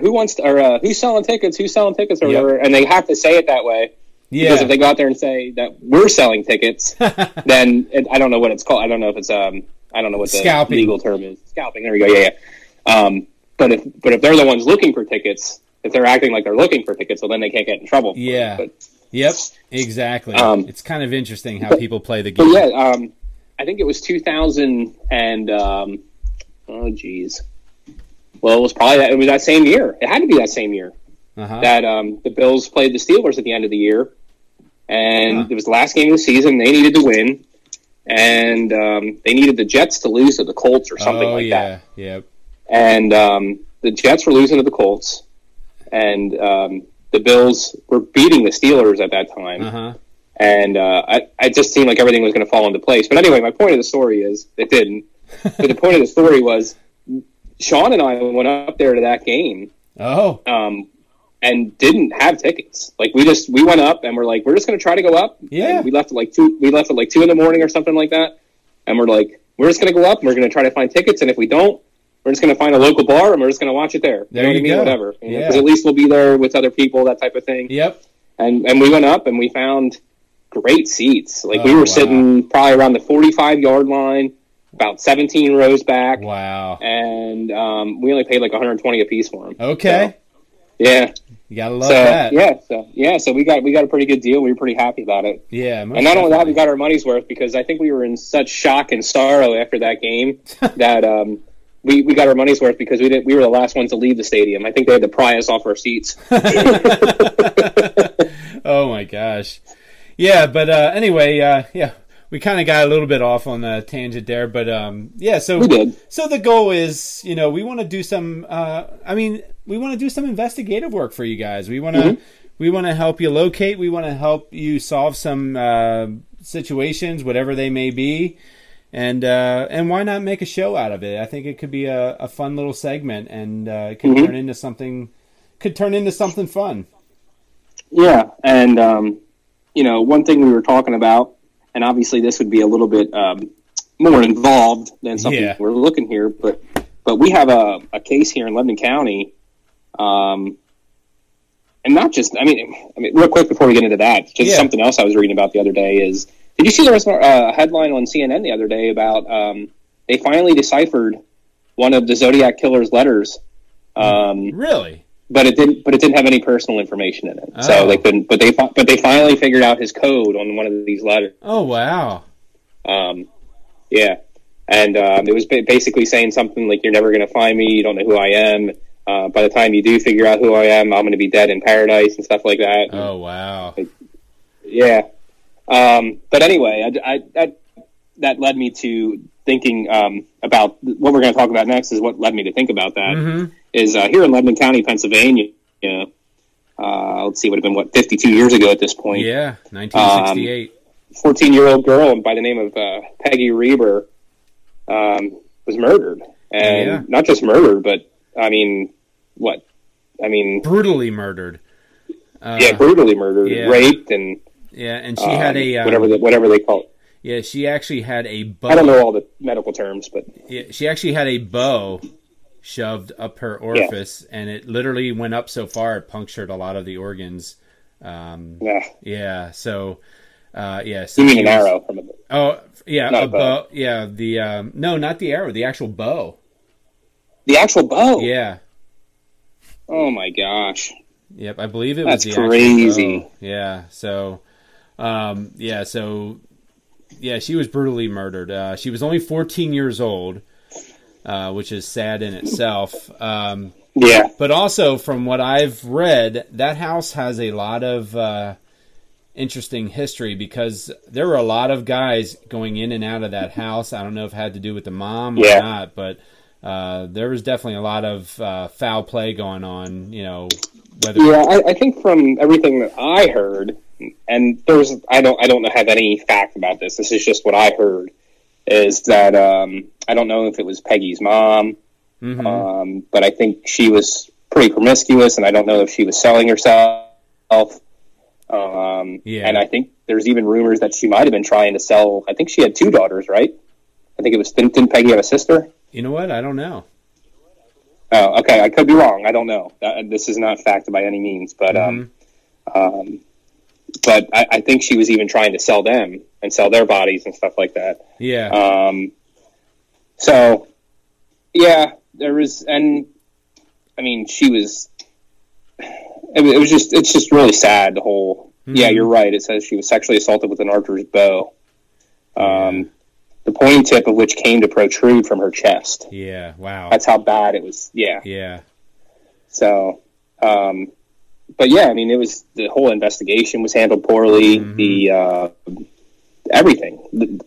who wants to, or uh, who's selling tickets? Who's selling tickets or Yep. whatever?" And they have to say it that way because if they go out there and say that we're selling tickets, then it, I don't know what it's called. I don't know if it's um I don't know what the Scalping. legal term is. Scalping. There we go. Yeah, yeah. Um, but if but if they're the ones looking for tickets, if they're acting like they're looking for tickets, well then they can't get in trouble. it. Yeah. But, Yep, exactly. Um, it's kind of interesting how people play the but game. yeah, um, I think it was 2000 and um, oh geez. Well, it was probably that, it was that same year. It had to be that same year Uh-huh. that um, the Bills played the Steelers at the end of the year, and Huh. it was the last game of the season. They needed to win, and um, they needed the Jets to lose to the Colts or something oh like that. yeah, yep. And um, the Jets were losing to the Colts, and um, the Bills were beating the Steelers at that time Uh huh. And uh, I, I just seemed like everything was going to fall into place. But anyway, my point of the story is it didn't. but the point of the story was Sean and I went up there to that game Oh, um, and didn't have tickets. Like we just we went up and we're like we're just going to try to go up. Yeah. We left at like two. We left at like two in the morning or something like that. And we're like we're just going to go up and we're going to try to find tickets. And if we don't. We're just going to find a local bar and we're just going to watch it there. There know what you I mean? go. Whatever. Because Yeah. at least we'll be there with other people, that type of thing yep. and and we went up and we found great seats. Like we Oh, were wow. sitting probably around the 45 yard line, about 17 rows back, Wow. and um, we only paid like 120 a piece for them. Okay. Yeah. You gotta love so that. yeah, so yeah, so we got we got a pretty good deal. We were pretty happy about it. Yeah. And not only that, we got our money's worth because I think we were in such shock and sorrow after that game that um, we, we got our money's worth because we did we were the last ones to leave the stadium. I think they had to pry us off our seats. oh my gosh. Yeah, but uh, anyway, uh, yeah, we kind of got a little bit off on the tangent there, but um, yeah. So We did. So the goal is, you know, we want to do some. Uh, I mean, we want to do some investigative work for you guys. We want to. Mm-hmm. We want to help you locate. We want to help you solve some uh, situations, whatever they may be, and uh, and why not make a show out of it? I think it could be a, a fun little segment, and uh, it could Mhm. turn into something. Could turn into something fun. Yeah, and um, you know, one thing we were talking about, and obviously this would be a little bit um, more involved than something Yeah. we're looking here, but but we have a, a case here in Lebanon County, um, and not just. I mean, I mean, real quick before we get into that, just Yeah. something else I was reading about the other day is. Did you see there was uh, a headline on CNN the other day about um, they finally deciphered one of the Zodiac killer's letters, um, Really? But it didn't. But it didn't have any personal information in it, Oh. so they couldn't. But they but they finally figured out his code on one of these letters. Oh wow. Um, yeah, and um, it was basically saying something like, "You're never going to find me. You don't know who I am. Uh, by the time you do figure out who I am, I'm going to be dead in paradise and stuff like that." Oh wow. Yeah. Um, but anyway, I, I, that that led me to thinking um, about what we're going to talk about next. Is what led me to think about that. hmm Is uh, here in Lebanon County, Pennsylvania. You know, uh, let's see, would have been what 52 years ago at this point. Yeah, 1968. 14 year old girl by the name of uh, Peggy Reber um, was murdered, and Yeah. not just murdered, but I mean, what? I mean, Brutally murdered. Uh, yeah, brutally murdered, yeah. raped, and yeah, and she had um, a um, whatever the, whatever they call it. yeah, she actually had a bow. I don't know all the medical terms, but Yeah, she actually had a bow shoved up her orifice, and it literally went up so far it punctured a lot of the organs. Um, yeah, yeah, so uh, yeah, so you mean an was- arrow from a Oh, yeah, Not a bow. bow. Yeah, the um, no, not the arrow, the actual bow. the actual bow. Yeah, Oh my gosh. Yep, I believe it That's was crazy. bow. Yeah, so, um, yeah, so, yeah, she was brutally murdered. Uh, she was only 14 years old, uh, which is sad in itself. Um, Yeah. but also, from what I've read, that house has a lot of uh, interesting history because there were a lot of guys going in and out of that house. I don't know if it had to do with the mom or Yeah. not, but uh, there was definitely a lot of uh, foul play going on. You know, whether Yeah, I, I think from everything that I heard, and there's I don't I don't have any fact about this. This is just what I heard. Is that um, I don't know if it was Peggy's mom, Mhm. um, but I think she was pretty promiscuous, and I don't know if she was selling herself. Um, Yeah. And I think there's even rumors that she might have been trying to sell. I think she had two daughters, right? I think it was didn't, didn't Peggy have a sister? you know what? I don't know. Oh, okay. I could be wrong. I don't know. Uh, this is not fact by any means, but um, Mm-hmm. um, but I, I think she was even trying to sell them and sell their bodies and stuff like that. Yeah, Um, so yeah, there was, and I mean, she was. It, was- it was just, it's just really sad. The whole. Yeah, Mhm. you're right. It says she was sexually assaulted with an archer's bow. Um, the pointing tip of which came to protrude from her chest. yeah. Wow. That's how bad it was. Yeah. Yeah. So, um, but yeah, I mean, it was the whole investigation was handled poorly. Mhm. The uh, everything.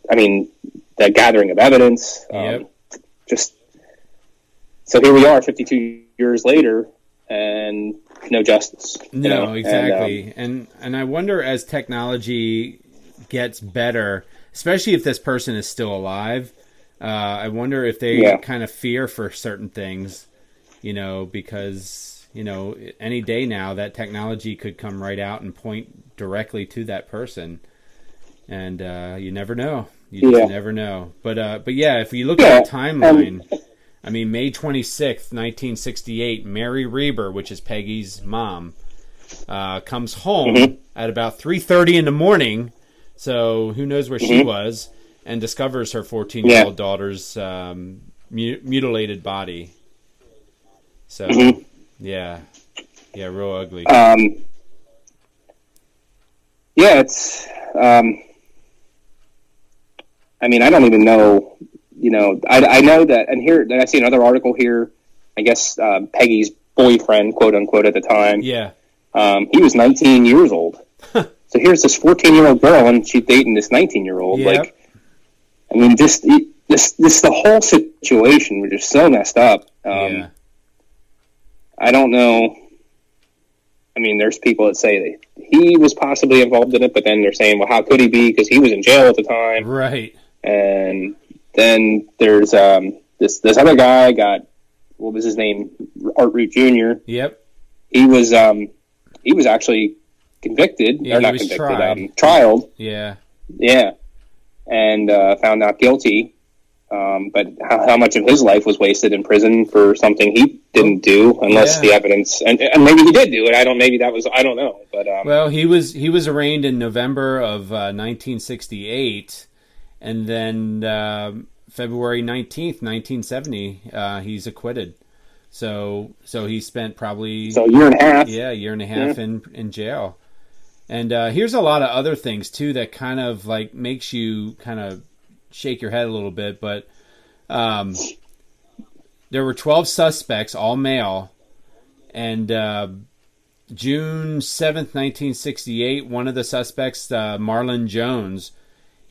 I mean, the gathering of evidence. Um, Just so here we are, 52 years later, and no justice. you No, know? And, um, exactly. And, and I wonder as technology gets better, especially if this person is still alive, uh, I wonder if they Yeah. kind of fear for certain things, you know, because you know any day now that technology could come right out and point directly to that person, and uh, you never know. You just Yeah. never know. But uh, but yeah, if you look Yeah, at the timeline. I mean, May 26th, 1968, Mary Reber, which is Peggy's mom, uh, comes home Mhm. at about 3.30 in the morning, so who knows where she Mhm. was, and discovers her 14-year-old daughter's um, mu- mutilated body. So, Mhm. yeah. Yeah, real ugly. Um, yeah, it's. Um, I mean, I don't even know. You know, I, I know that, and here I see another article here. I guess uh, Peggy's boyfriend, quote unquote, at the time, yeah. um, he was 19 years old. so here's this 14 year old girl, and she's dating this 19 year old. Yep. Like, I mean, just this, this, the whole situation was just so messed up. Um, yeah. I don't know. I mean, there's people that say that he was possibly involved in it, but then they're saying, well, how could he be? Because he was in jail at the time. Right. And then there's um, this this other guy got what was his name? Art Root Jr. Yep. He was um, he was actually convicted Yeah, or not convicted, tried. um, trialed. Yeah. Yeah, and uh, found not guilty. Um, but how, how much of his life was wasted in prison for something he didn't do, unless Yeah. the evidence, and, and maybe he did do it. I don't. Maybe that was. I don't know. But um, Well, he was he was arraigned in November of uh, 1968, and then um February 19th, 1970, uh, he's acquitted. So so he spent probably so a year and a half. yeah a year and a half in in jail. And uh, here's a lot of other things too that kind of like makes you kind of shake your head a little bit, but um, there were 12 suspects, all male, and uh, June 7th, 1968, one of the suspects, uh, Marlon Jones,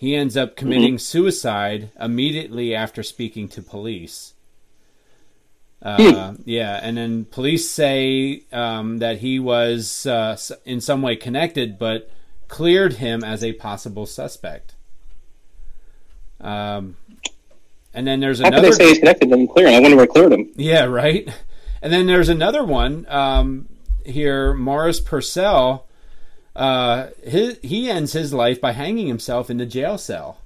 he ends up committing suicide immediately after speaking to police. Uh, yeah, and then police say um, that he was uh, in some way connected, but cleared him as a possible suspect. Um, and then there's How could they say he's connected? Then clear. him? I wonder what cleared him. Yeah, right. And then there's another one um, here. Morris Purcell. Uh, his, he ends his life by hanging himself in the jail cell.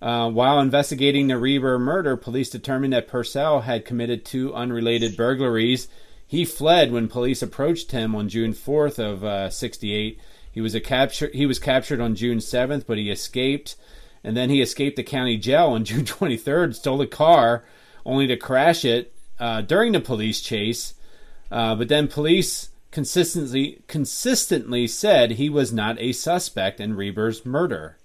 Uh, while investigating the Reber murder, police determined that Purcell had committed two unrelated burglaries. He fled when police approached him on June 4th of uh, 68. He was a capture. He was captured on June 7th, but he escaped, and then he escaped the county jail on June 23rd. Stole a car, only to crash it uh, during the police chase. Uh, but then police consistently consistently said he was not a suspect in Reber's murder.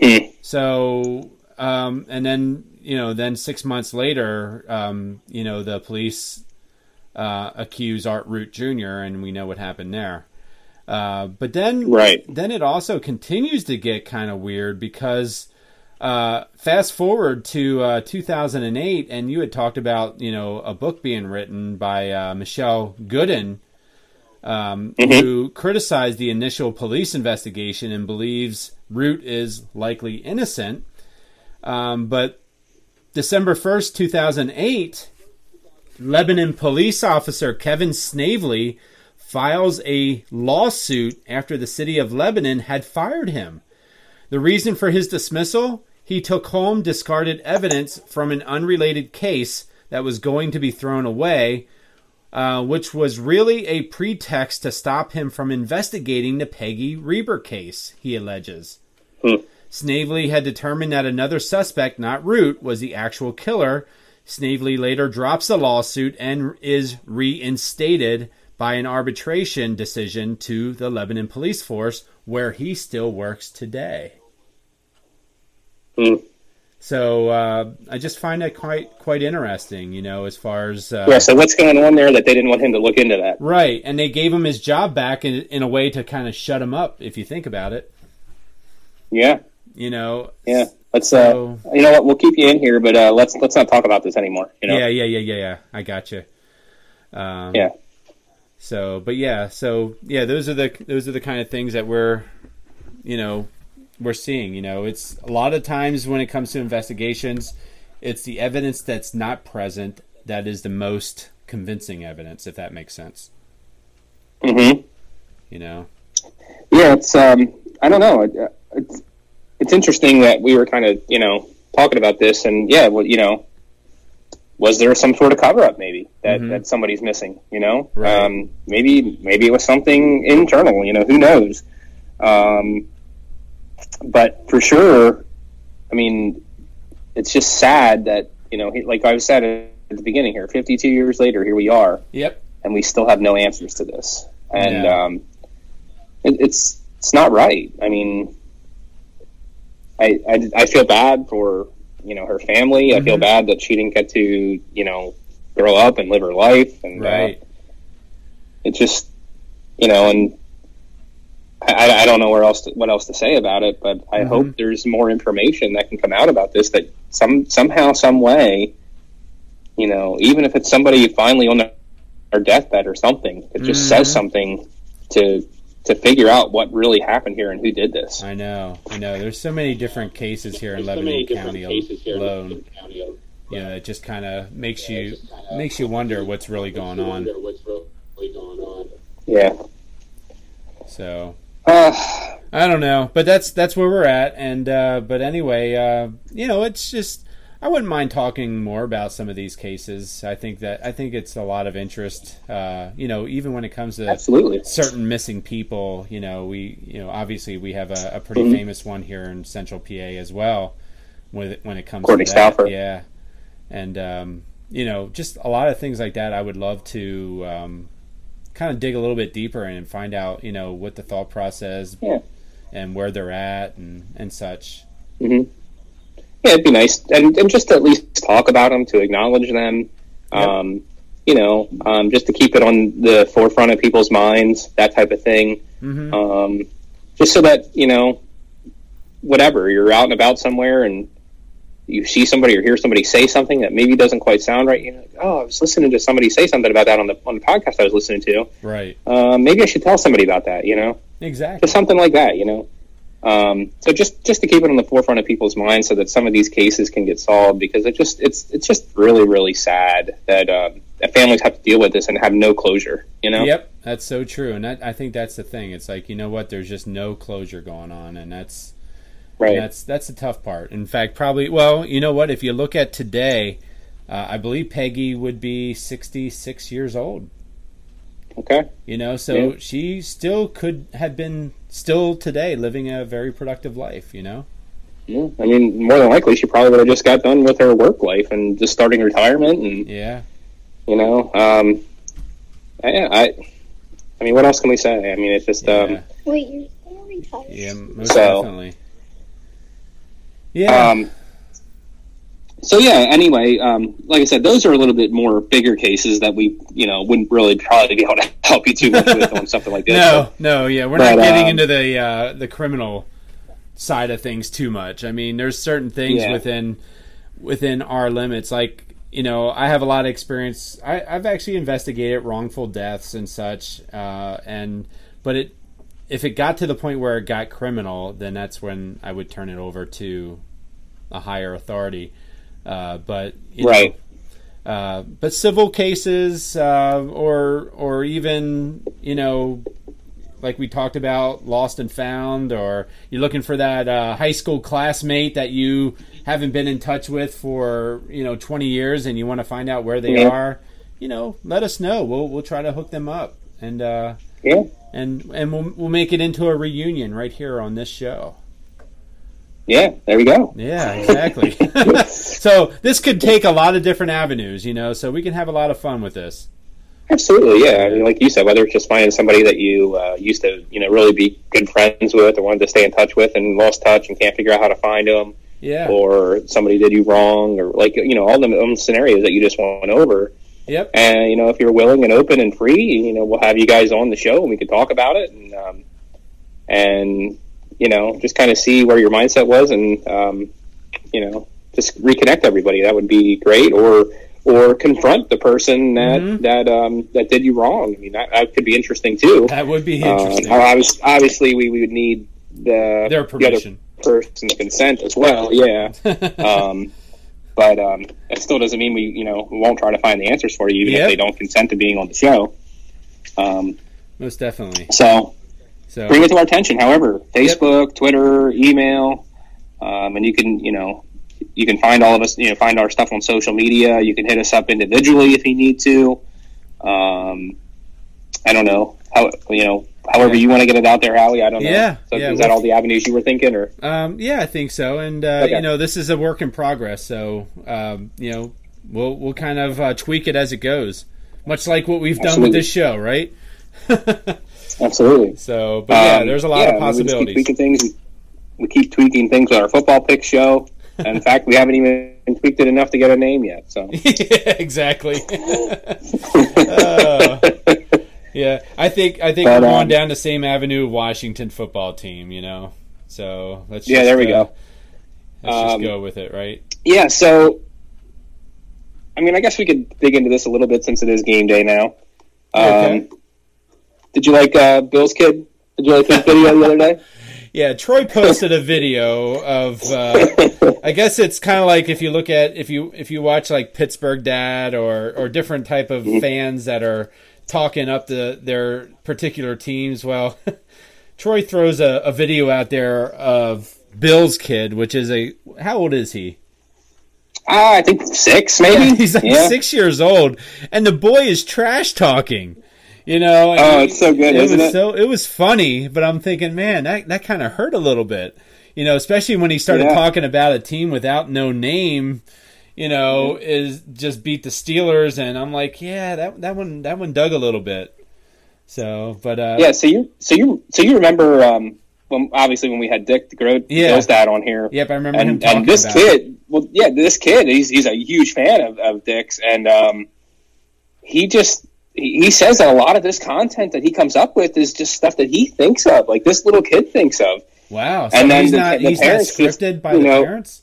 Hmm. So, um, and then you know, then six months later, um, you know, the police uh, accuse Art Root Jr. and we know what happened there. Uh, but then, Right. then it also continues to get kind of weird because uh, fast forward to uh, 2008, and you had talked about you know a book being written by uh, Michelle Gooden, um, who criticized the initial police investigation and believes Root is likely innocent. Um, but December 1st, 2008, Lebanon police officer Kevin Snavely files a lawsuit after the city of Lebanon had fired him. The reason for his dismissal? He took home discarded evidence from an unrelated case that was going to be thrown away, uh, which was really a pretext to stop him from investigating the Peggy Reber case, he alleges. Hmm. Snavely had determined that another suspect, not Root, was the actual killer. Snavely later drops the lawsuit and is reinstated by an arbitration decision to the Lebanon police force, where he still works today. Hmm. So uh, I just find that quite quite interesting, you know, as far as uh, Yeah. So what's going on there that they didn't want him to look into that? right, and they gave him his job back in, in a way to kind of shut him up, if you think about it. Yeah. You know, Yeah. Let's. Uh, So- you know what? We'll keep you in here, but uh, let's let's not talk about this anymore. You know. yeah, yeah, yeah, yeah, yeah. I got you. Um, Yeah. So, but yeah, so yeah, those are the those are the kind of things that we're, you know, we're seeing. You know, it's a lot of times when it comes to investigations, it's the evidence that's not present that is the most convincing evidence, if that makes sense. Mm-hmm. You know. Yeah. It's. Um. I don't know. It's. It's interesting that we were kind of you know talking about this, and yeah, well, you know, was there some sort of cover up maybe that, Mhm. that somebody's missing? You know, Right. um, maybe maybe it was something internal. You know, who knows? Um, but for sure, I mean, it's just sad that you know, like I said at the beginning here, 52 years later, here we are, Yep. and we still have no answers to this, and Yeah. um, it, it's it's not right. I mean, I, I I feel bad for you know her family. I feel Mhm. bad that she didn't get to you know grow up and live her life, and uh, Right. it just you know and. I, I don't know where else to, what else to say about it, but I Mhm. hope there's more information that can come out about this. That some somehow, some way, you know, even if it's somebody finally on their, their deathbed or something, it just Mhm. says something to to figure out what really happened here and who did this. I know. I know. There's so many different cases here in Lebanon County alone. You know, it just kind of makes you makes you wonder what's really going on. Yeah. So. Uh, I don't know, but that's that's where we're at. And uh, but anyway, uh, you know, it's just I wouldn't mind talking more about some of these cases. I think that I think it's a lot of interest. Uh, you know, even when it comes to absolutely. certain missing people. You know, we you know obviously we have a, a pretty Mhm. famous one here in Central PA as well. When it, when it comes Courtney to that, Stauffer. yeah, and um, you know, just a lot of things like that. I would love to. Um, kind of dig a little bit deeper and find out, you know, what the thought process Yeah. and where they're at and, and such. hmm Yeah, it'd be nice, and, and just to at least talk about them, to acknowledge them. Yep. Um, you know, um, just to keep it on the forefront of people's minds, that type of thing. hmm um, just so that you know whatever you're out and about somewhere and you see somebody or hear somebody say something that maybe doesn't quite sound right. You know, oh, I was listening to somebody say something about that on the on the podcast I was listening to. Right. Uh, maybe I should tell somebody about that. You know, Exactly. just something like that. You know. Um, so just just to keep it on the forefront of people's minds, so that some of these cases can get solved, because it just it's it's just really really sad that um, that families have to deal with this and have no closure. You know. Yep, that's so true, and that, I think that's the thing. It's like you know what, there's just no closure going on, and that's Right. and that's that's the tough part. In fact, probably well, you know what, if you look at today, uh, I believe Peggy would be 66 years old. Okay. You know, so Yeah. she still could have been still today living a very productive life. You know. Yeah, I mean, more than likely, she probably would have just got done with her work life and just starting retirement, and Yeah. you know, um, I, I, I mean, what else can we say? I mean, it's just, Yeah. um, Wait, you're still retired? Yeah. Most So- definitely. Yeah. um, so yeah. Anyway, um, like I said, those are a little bit more bigger cases that we, you know, wouldn't really probably be able to help you too much with on something like this. No, no, yeah, we're But, not getting um, into the uh, the criminal side of things too much. I mean, there's certain things Yeah. within within our limits. Like you know, I have a lot of experience. I, I've actually investigated wrongful deaths and such, uh, and but it if it got to the point where it got criminal, then that's when I would turn it over to a higher authority. Uh, but you know, Right. uh, but civil cases, uh, or or even you know, like we talked about, lost and found, or you're looking for that uh, high school classmate that you haven't been in touch with for you know 20 years, and you want to find out where they Yeah. are. You know, let us know. We'll we'll try to hook them up, and uh, Yeah. and and we'll we'll make it into a reunion right here on this show. Yeah. There we go. Yeah, exactly. so this could take a lot of different avenues, you know. So we can have a lot of fun with this. Absolutely, yeah. I mean, like you said, whether it's just finding somebody that you uh, used to, you know, really be good friends with or wanted to stay in touch with and lost touch and can't figure out how to find them, Yeah. or somebody did you wrong, or like you know all the scenarios that you just went over. Yep. And you know, if you're willing and open and free, you know, we'll have you guys on the show and we can talk about it and um, and you know, just kind of see where your mindset was and um, you know, just reconnect everybody. That would be great. Or or confront the person that Mhm. that um, that did you wrong. I mean, that, that could be interesting too. That would be Um, interesting. obviously, obviously, we, we would need the Their the permission. person's consent as well. Yeah. um, but um, it still doesn't mean we, you know, we won't try to find the answers for you, even Yep. if they don't consent to being on the show. Um, Most definitely. so So bring it to our attention. However, Facebook, Twitter, email, um, and you can, you know, you can find all of us, you know, find our stuff on social media. You can hit us up individually if you need to. Um, I don't know how, you know, however you want to get it out there, Howie. I don't know. Yeah, So yeah, is that all the avenues you were thinking, or um, yeah, I think so. And uh, Okay. you know, this is a work in progress. So um, you know, we'll we'll kind of uh, tweak it as it goes, much like what we've done with this show, right? absolutely? so, but yeah, Um, there's a lot yeah, of possibilities. we keep tweaking things. We, keep tweaking things on our football pick show. In fact, we haven't even tweaked it enough to get a name yet. So, yeah, exactly. Uh, yeah, I think I think But, we're going um, down the same avenue. Washington football team, you know. So let's Yeah, just, there we uh, go. Let's just Um, go with it, right? yeah. So, I mean, I guess we could dig into this a little bit since it is game day now. Um, Okay. Did you like uh, Bill's kid? Did you like his video the other day? Yeah, Troy posted a video of. Uh, I guess it's kind of like if you look at if you if you watch like Pittsburgh Dad or or different type of Mm-hmm. fans that are talking up the their particular teams. Well, Troy throws a, a video out there of Bill's kid, which is a how old is he? Ah, I think six, maybe. He's like yeah. six years old, and the boy is trash talking. You know, Oh, it's so good, it isn't was it? So it was funny, but I'm thinking, man, that that kind of hurt a little bit. You know, especially when he started Yeah. talking about a team without no name. You know, Mm-hmm. is just beat the Steelers, and I'm like, yeah, that that one that one dug a little bit. So, but uh, Yeah. So you, so you, so you remember? Um, when obviously when we had Dick the Groat, Yeah. Dad on here. yep, I remember him and, talking and this about kid, well, yeah, this kid, he's he's a huge fan of, of Dick's, and um, he just he says that a lot of this content that he comes up with is just stuff that he thinks of, like this little kid thinks of. Wow, so and then he's the- not the he's not parents just, scripted by the know, parents.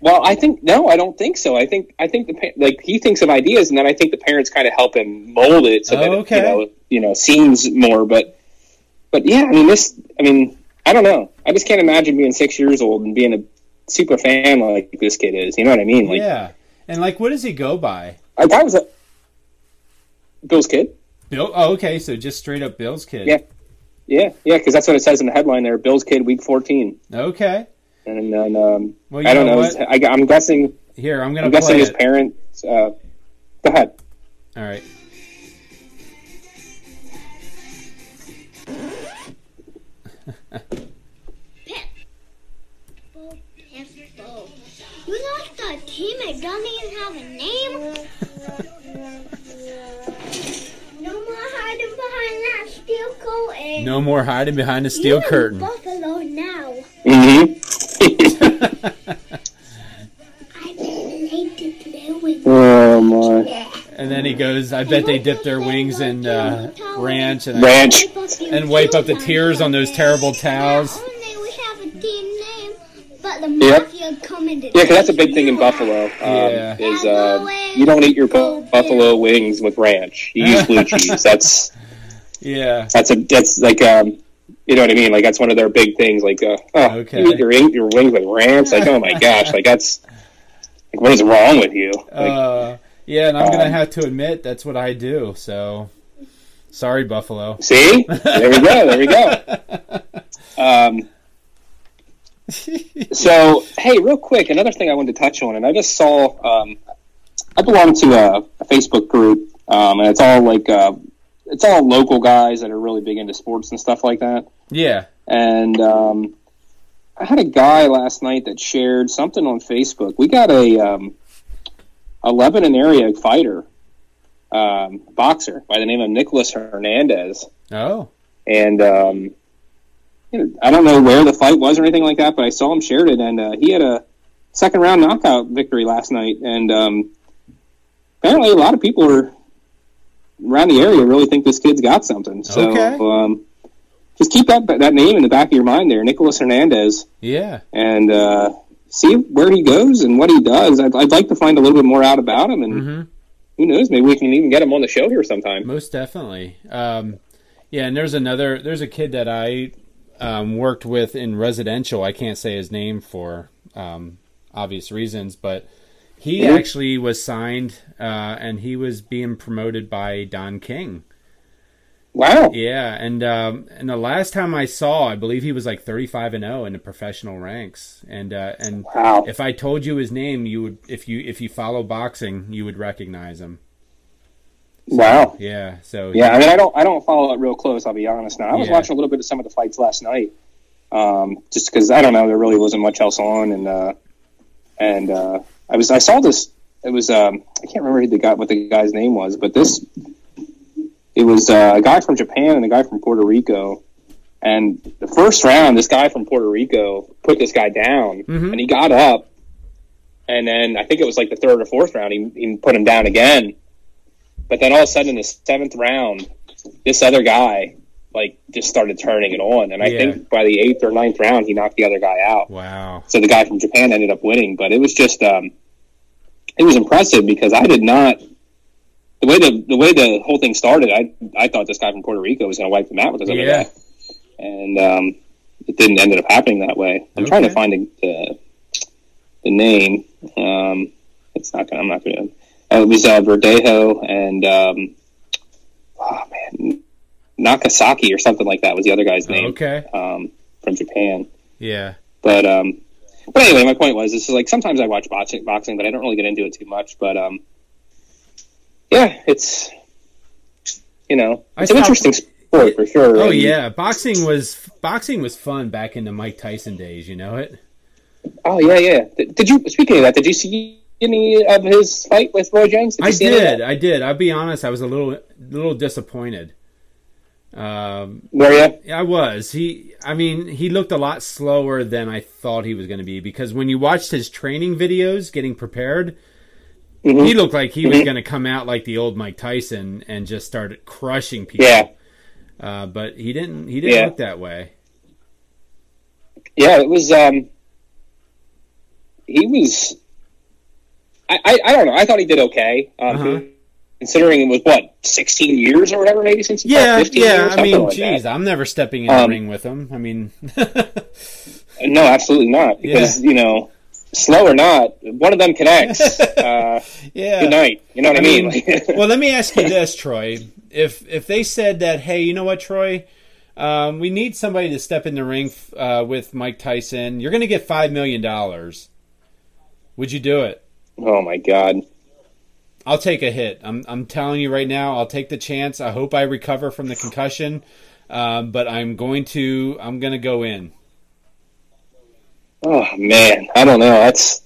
Well, I think no, I don't think so. I think I think the like he thinks of ideas, and then I think the parents kind of help him mold it so that Oh, it, okay. you know you know seems more. But but yeah, I mean this. I mean I don't know. I just can't imagine being six years old and being a super fan like this kid is. You know what I mean? Like yeah, and like, what does he go by? like I was a Bill's kid. Bill. Oh, okay, so just straight up Bill's kid. Yeah. Yeah, yeah, because that's what it says in the headline there. Bill's kid, week fourteen, Okay. and then um, Well, you I don't know know. what? I, I'm guessing. Here, I'm gonna I'm guessing play his it. parents. Uh, go ahead. All right. You lost a team that doesn't even have a name? No more hiding behind a steel You're curtain. buffalo now. Mm-hmm. Oh my! And then he goes, "I bet they dipped their wings in uh, ranch and ranch, and wipe up the tears on those terrible towels." Yep. Yeah, that's a big thing in Buffalo. Um, yeah. Is uh, you don't eat your buffalo wings with ranch. You use blue cheese. That's yeah. that's a that's like um, you know what I mean. Like that's one of their big things. Like uh, oh, Okay. you your your wings with ramps. Like oh my gosh, like that's like what is wrong with you? Like, Uh, yeah, and I'm gonna Um, have to admit that's what I do. So, sorry, Buffalo. see, there we go, there we go. Um, so hey, real quick, another thing I wanted to touch on, and I just saw. Um, I belong to a, a Facebook group, um, and it's all like uh, it's all local guys that are really big into sports and stuff like that. Yeah. And um, I had a guy last night that shared something on Facebook. We got a um, a Lebanon area fighter, um, boxer by the name of Nicholas Hernandez, Oh. and um, you know, I don't know where the fight was or anything like that, but I saw him shared it, and uh, he had a second round knockout victory last night, and um, apparently a lot of people are around the area really think this kid's got something. So Okay. um, just keep that that name in the back of your mind there, Nicholas Hernandez, Yeah. and uh, see where he goes and what he does. I'd, I'd like to find a little bit more out about him, and hmm who knows, maybe we can even get him on the show here sometime. Most definitely. Um, yeah, and there's another. There's a kid that I um, worked with in residential. I can't say his name for um, obvious reasons, but he actually was signed, uh, and he was being promoted by Don King. Wow. Yeah, and um, and the last time I saw, I believe he was like 35 and 0 in the professional ranks. And uh, and Wow. if I told you his name, you would if you if you follow boxing, you would recognize him. Wow. Yeah. So Yeah, I mean, I don't, I don't follow it real close. I'll be honest. Now, I was Yeah. watching a little bit of some of the fights last night, um, just because I don't know, there really wasn't much else on, and uh, and uh, I was, I saw this. It was, um, I can't remember who the guy, what the guy's name was, but this, it was uh, a guy from Japan and a guy from Puerto Rico. And the first round, this guy from Puerto Rico put this guy down, Mhm. and he got up. And then I think it was like the third or fourth round, he, he put him down again. But then all of a sudden, in the seventh round, this other guy like just started turning it on, and I Yeah. think by the eighth or ninth round, he knocked the other guy out. Wow. So the guy from Japan ended up winning, but it was just um, it was impressive because I did not the way the the way the whole thing started. I I thought this guy from Puerto Rico was going to wipe them out with this other Yeah. guy, and um, it didn't end up happening that way. I'm trying to find the the, the name. Um, it's not. Gonna, I'm not going to. Uh, it was uh, Verdejo and um, oh man, Nakasaki or something like that was the other guy's name Okay. um, from Japan. Yeah. But um, but anyway, my point was this is like sometimes I watch boxing, boxing, but I don't really get into it too much. But um, yeah, it's you know I it's an stopped- interesting sport for sure. Oh and- yeah, boxing was boxing was fun back in the Mike Tyson days. You know it. Oh yeah, yeah. Did, did you speaking of that? Did you see any of his fight with Roy Jones? I see any of did. I did. I'll be honest. I was a little little disappointed. Um, Were you? I was. He. I mean, he looked a lot slower than I thought he was going to be because when you watched his training videos, getting prepared, Mhm. he looked like he was Mhm. going to come out like the old Mike Tyson and just start crushing people. Yeah, Uh, but he didn't. He didn't Yeah. look that way. yeah. It was. Um, he was. I, I, I don't know. I thought he did okay. Um, Uh-huh. Considering it was what sixteen years or whatever, maybe since Yeah, 15 yeah. years, I mean, like that. I'm never stepping in Um, the ring with him. I mean, No, absolutely not. Because you know, slow or not, one of them connects. uh, yeah. good night. You know what I, I mean? mean, well, let me ask you this, Troy. If if they said that, hey, you know what, Troy, um, we need somebody to step in the ring uh, with Mike Tyson. You're going to get five million dollars. Would you do it? oh my god. I'll take a hit. I'm I'm telling you right now. I'll take the chance. I hope I recover from the concussion, um, but I'm going to I'm going to go in. Oh man, I don't know. That's.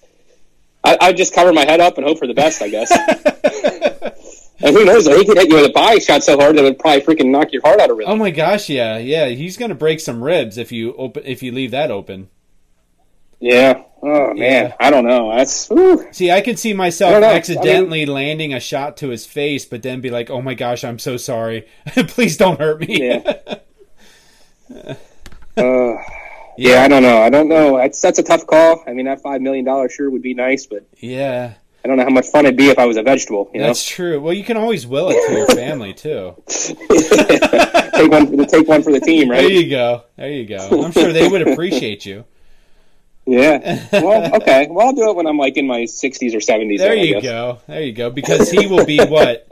I, I just cover my head up and hope for the best. I guess. and who knows? He could hit you with a body shot so hard that it would probably freaking knock your heart out of rhythm. Oh my gosh, yeah, yeah. He's going to break some ribs if you open if you leave that open. Yeah. Oh man, Yeah. I don't know. That's whew. See, I could see myself don't know. accidentally landing a shot to his face, but then be like, "Oh my gosh, I'm so sorry. Please don't hurt me." yeah. Uh, yeah, I don't know. I don't know. That's that's a tough call. I mean, that five million dollars sure would be nice, but yeah, I don't know how much fun it'd be if I was a vegetable. You know, that's true. Well, you can always will it to your family too. take one for the take one for the team, There you go. There you go. I'm sure they would appreciate you. Yeah. Well, okay. Well, I'll do it when I'm like in my 60s or 70s. There then, you go. There you go. Because he will be what?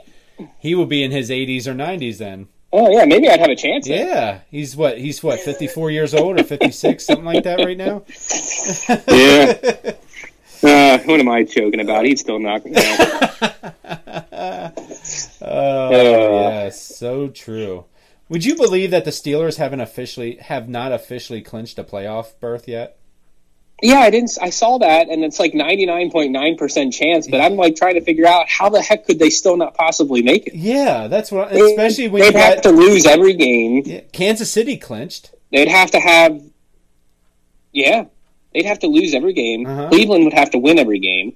He will be in his 80s or 90s then. Oh yeah, maybe I'd have a chance. then. Yeah, he's what? He's what? 54 years old or 56, something like that right now. Yeah. Uh, what am I joking about? He'd still knock me out. Oh, Uh. yes, so true. Would you believe that the Steelers haven't officially have not officially clinched a playoff berth yet? Yeah, I didn't. I saw that, and it's like 99.9 percent chance. But I'm like trying to figure out how the heck could they still not possibly make it? Yeah, that's what. Especially when they'd have got to lose every game. yeah, Kansas City clinched. They'd have to have. Yeah, they'd have to lose every game. Uh-huh. Cleveland would have to win every game.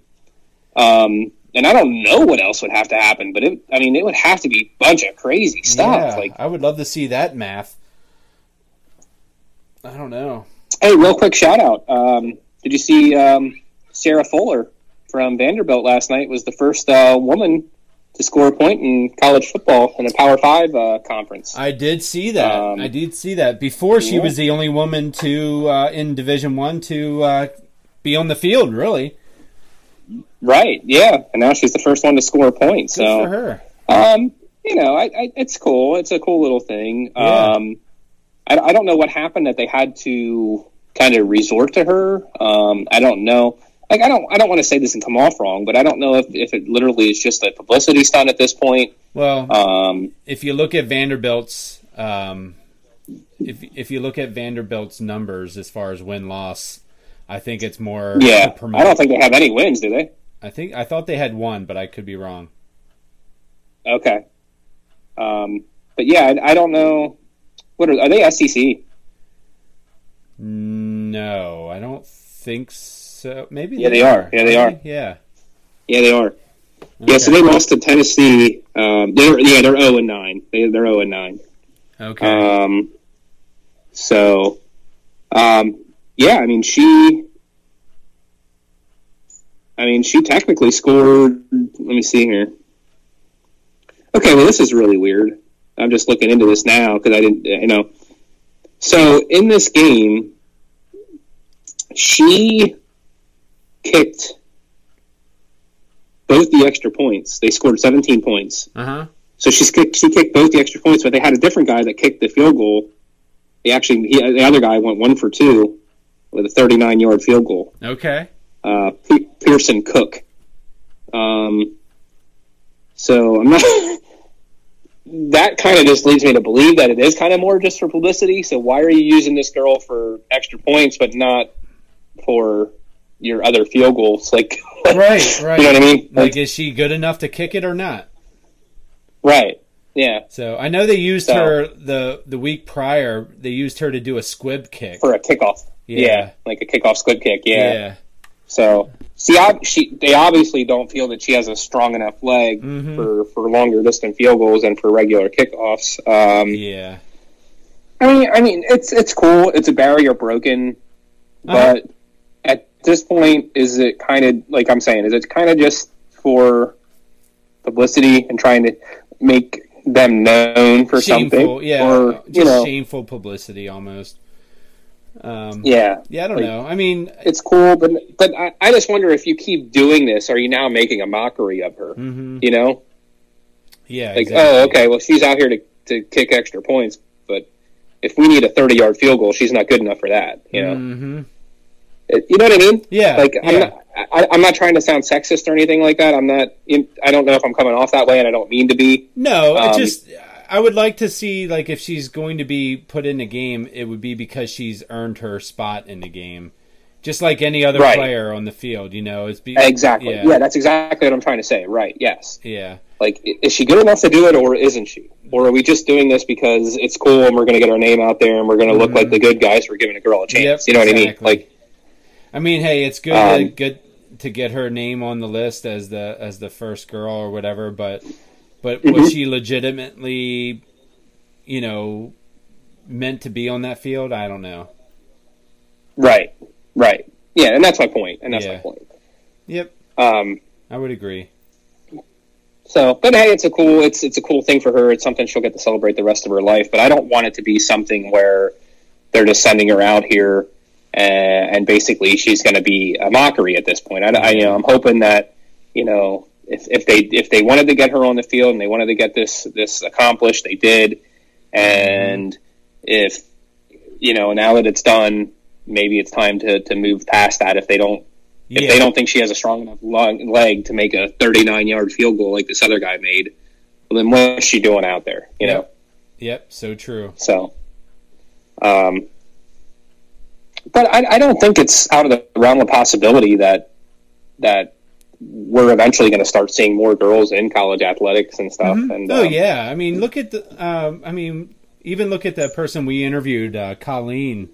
Um, and I don't know what else would have to happen, but it, I mean, it would have to be a bunch of crazy stuff. Yeah, Like, I would love to see that math. I don't know. Hey, real quick shout out. Um, did you see um, Sarah Fuller from Vanderbilt last night? Was the first uh, woman to score a point in college football in a Power Five uh, conference. I did see that. Um, I did see that. Before she yeah. was the only woman to uh, in Division One to uh, be on the field. Really, right? Yeah, and now she's the first one to score a point. good So for her. Um, you know, I, I, it's cool. It's a cool little thing. Yeah. Um, I, I don't know what happened that they had to kind of resort to her. Um, I don't know. Like, I don't, I don't want to say this and come off wrong, but I don't know if, if it literally is just a publicity stunt at this point. Well, Um, if you look at Vanderbilt's, um, if if you look at Vanderbilt's numbers as far as win loss, I think it's more. yeah, I don't think they have any wins, do they? I think I thought they had one, but I could be wrong. Okay. Um, but yeah, I, I don't know. What are, are they SEC? No, I don't think so. Maybe Yeah, they are. Yeah, they are. Yeah. Yeah, they are. Yeah, so they lost to Tennessee. Um, they're yeah, they're zero and nine. They, they're zero and nine. Okay. Um, so, um, yeah, I mean, she, I mean, she technically scored. Let me see here. Okay, well, this is really weird. I'm just looking into this now because I didn't, you know. So in this game, she kicked both the extra points. They scored 17 points. Uh huh. So she kicked, she kicked both the extra points, but they had a different guy that kicked the field goal. He actually, he, the other guy went one for two with a 39 yard field goal. Okay. Uh, Pe- Pierson Cooke. Um, so I'm not. that kind of just leads me to believe that it is kind of more just for publicity. So why are you using this girl for extra points, but not for your other field goals? Like, Right. Right. you know what I mean? Like, is she good enough to kick it or not? right. Yeah. So I know they used So- her the the week prior. They used her to do a squib kick. For a kickoff. Yeah. Yeah. Like a kickoff squib kick. yeah. So, see, she they obviously don't feel that she has a strong enough leg Mhm. for, for longer distance field goals and for regular kickoffs. Um, Yeah. I mean, I mean, it's it's cool. It's a barrier broken, Uh-huh. but at this point, is it kind of like I'm saying? Is it kind of just for publicity and trying to make them known for Shameful. something? Yeah. or just you know, shameful publicity almost. Um, yeah. yeah. I don't Like- know. I mean. It's cool, but but I, I just wonder if you keep doing this, are you now making a mockery of her? mhm. You know, Yeah. Like, exactly. oh, okay, well, she's out here to, to kick extra points, but if we need a 30 yard field goal, she's not good enough for that. You know, Mhm. It- you know what I mean? Yeah. Like, yeah. I'm, not, I, I'm not trying to sound sexist or anything like that. I'm not, I don't know if I'm coming off that way, and I don't mean to be. No, it Um, just I would like to see like if she's going to be put in the game, it would be because she's earned her spot in the game, just like any other Right. player on the field. You know, it's be, Exactly. Yeah, Yeah. that's exactly what I'm trying to say. Right. Yes. yeah, Like, is she good enough to do it, or isn't she? Or are we just doing this because it's cool and we're going to get our name out there and we're going to look Mhm. like the good guys for giving a girl a chance? Yep, you know what I mean? Like, I mean, hey, it's good to Um, get to get her name on the list as the as the first girl or whatever, but but Mhm. was she legitimately, you know, meant to be on that field? I don't know. Right, right. Yeah, and that's my point. And that's Yeah. my point. Yep, Um, I would agree. so, but hey, it's a cool, it's it's a cool thing for her. It's something she'll get to celebrate the rest of her life. But I don't want it to be something where they're just sending her out here and, and basically she's going to be a mockery at this point. I, I, you know, I'm hoping that you know if, if they if they wanted to get her on the field and they wanted to get this this accomplished, they did. And if you know now that it's done, maybe it's time to to move past that. If they don't if Yeah, they don't think she has a strong enough long leg to make a 39 yard field goal like this other guy made, well, then what is she doing out there? You know. yep, so true. So, um, but I, I don't think it's out of the realm of possibility that that we're eventually going to start seeing more girls in college athletics and stuff. Mhm. And oh um, yeah, I mean, look at the. Um, I mean, even look at the person we interviewed, uh, Colleen.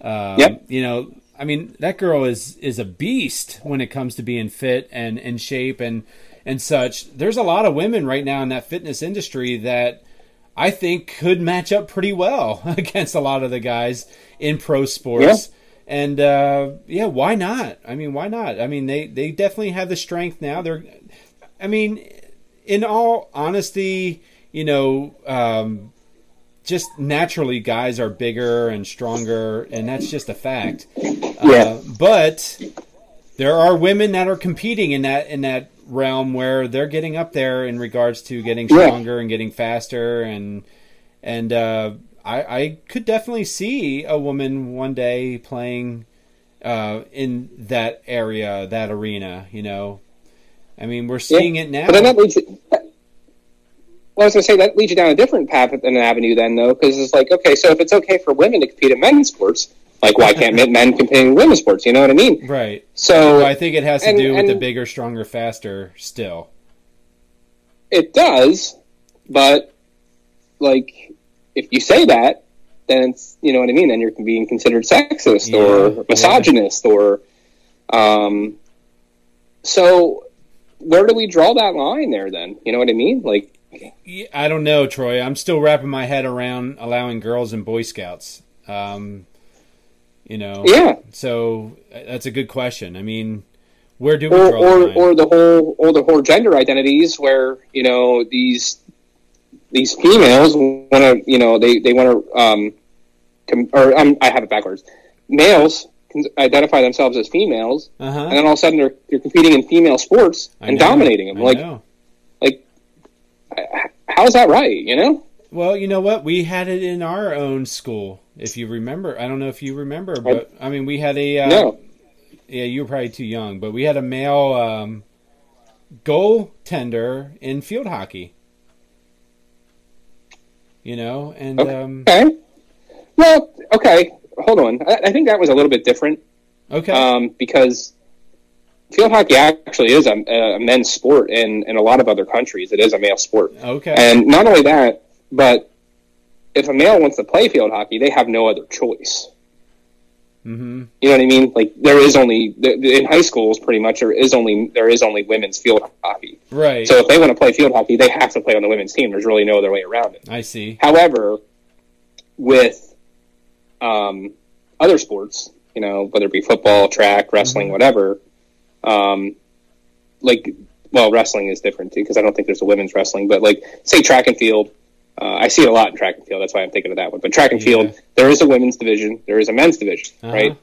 Um, Yep. You know, I mean, that girl is is a beast when it comes to being fit and in shape and and such. There's a lot of women right now in that fitness industry that I think could match up pretty well against a lot of the guys in pro sports. And uh, yeah, why not? I mean, why not? I mean, they they definitely have the strength now. They're, I mean, in all honesty, you know, um, just naturally guys are bigger and stronger, and that's just a fact. Yeah. Uh, but there are women that are competing in that in that realm where they're getting up there in regards to getting Yeah. stronger and getting faster and and uh, I, I could definitely see a woman one day playing uh, in that area, that arena. You know, I mean, we're seeing it now. But then that leads. You, well, I was going to say that leads you down a different path and an avenue then, though, because it's like, okay, so if it's okay for women to compete in men's sports, like why can't men- men compete in women's sports? You know what I mean? right. So I think it has to and- do with the bigger, stronger, faster. Still, It does, but like if you say that, then it's you know what I mean. Then you're being considered sexist Yeah, or misogynist or um. So where do we draw that line there? Then you know what I mean? Like Yeah, I don't know, Troy. I'm still wrapping my head around allowing girls and Boy Scouts. Um, you know, yeah, so uh, that's a good question. I mean, where do we or draw the or, line? or the whole or the whole gender identities where you know these these females want to you know they they want to um com- or um, I have it backwards. Males can identify themselves as females, uh-huh. and then all of a sudden they're, they're competing in female sports I and know, dominating them. I Like, know. how's that right? You know? Well, you know what? We had it in our own school. If you remember, I don't know if you remember, but I mean, we had a uh, no. yeah, you were probably too young, but we had a male um, goaltender in field hockey. You know, and Okay. um, Okay. Well, okay. Hold on. I, I think that was a little bit different okay, um, because field hockey actually is a, a men's sport in, in a lot of other countries. It is a male sport. okay, And not only that, but if a male wants to play field hockey, they have no other choice. Hmm You know what I mean? Like there is only in high schools, pretty much there is only there is only women's field hockey. right. So if they want to play field hockey, they have to play on the women's team. There's really no other way around it. I see. However, with um, other sports, you know, whether it be football, track, wrestling, Mhm. whatever, um, like, well, wrestling is different too because I don't think there's a women's wrestling, but like, say track and field. Uh, I see it a lot in track and field. That's why I'm thinking of that one. But track and Yeah. field, there is a women's division, there is a men's division, Uh-huh. right?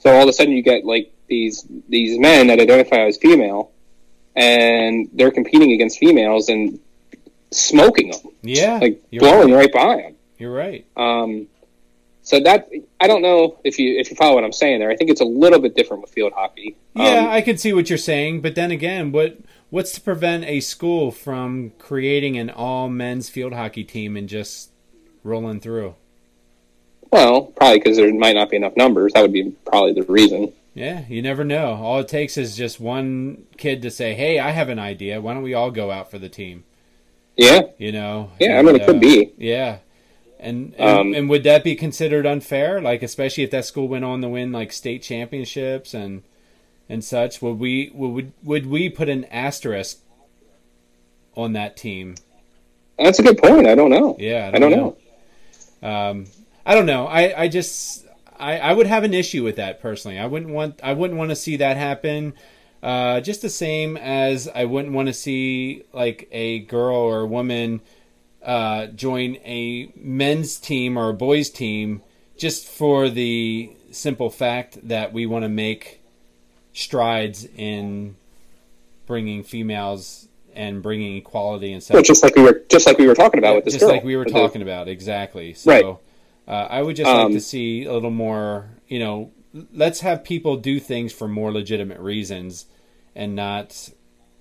So all of a sudden, you get like these these men that identify as female, and they're competing against females and smoking them, Yeah, like blowing right. right by them. You're right. Um, so that I don't know if you if you follow what I'm saying there. I think it's a little bit different with field hockey. Yeah, Um, I can see what you're saying, but then again, what what's to prevent a school from creating an all men's field hockey team and just rolling through? well, probably because there might not be enough numbers. That would be probably the reason. Yeah, you never know. All it takes is just one kid to say, "Hey, I have an idea. Why don't we all go out for the team?" Yeah, You know? yeah. I mean, it uh, could be. Yeah, And and, Um, and would that be considered unfair? Like especially if that school went on to win like state championships and and such, would we would would we put an asterisk on that team? That's a good point. I don't know. Yeah, I don't know. Um, I don't know. I, I just I, I would have an issue with that personally. I wouldn't want I wouldn't want to see that happen. Uh, just the same as I wouldn't want to see like a girl or a woman uh, join a men's team or a boys team just for the simple fact that we want to make strides in bringing females and bringing equality and stuff Well, just like we were, just like we were talking about with this just girl. like we were With the- talking about exactly so Right. uh, i would just like Um, to see a little more you know let's have people do things for more legitimate reasons and not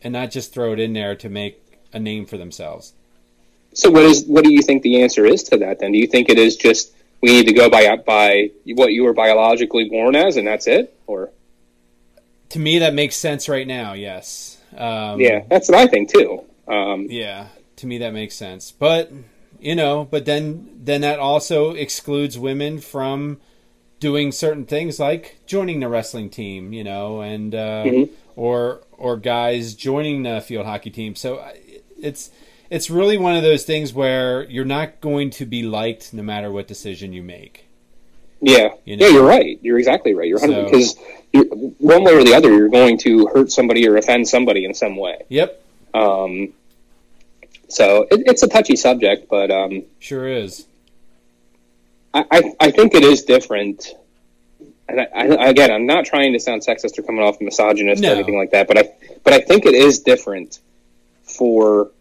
and not just throw it in there to make a name for themselves So what is what do you think the answer is to that? Then do you think it is just we need to go by by what you were biologically born as, and that's it? Or to me that makes sense right now yes um, yeah, that's what I think too. Um, Yeah, to me that makes sense. But you know, but then then that also excludes women from doing certain things like joining the wrestling team, you know, and uh, Mhm. or or guys joining the field hockey team. So it's it's really one of those things where you're not going to be liked no matter what decision you make. Yeah, You know? yeah, you're right. You're exactly right. You're So- because you're, one way or the other, you're going to hurt somebody or offend somebody in some way. Yep, Um, so it, it's a touchy subject, but um, sure is. I, I, I think it is different. And I, I, again, I'm not trying to sound sexist or coming off misogynist No. or anything like that, but I but I think it is different for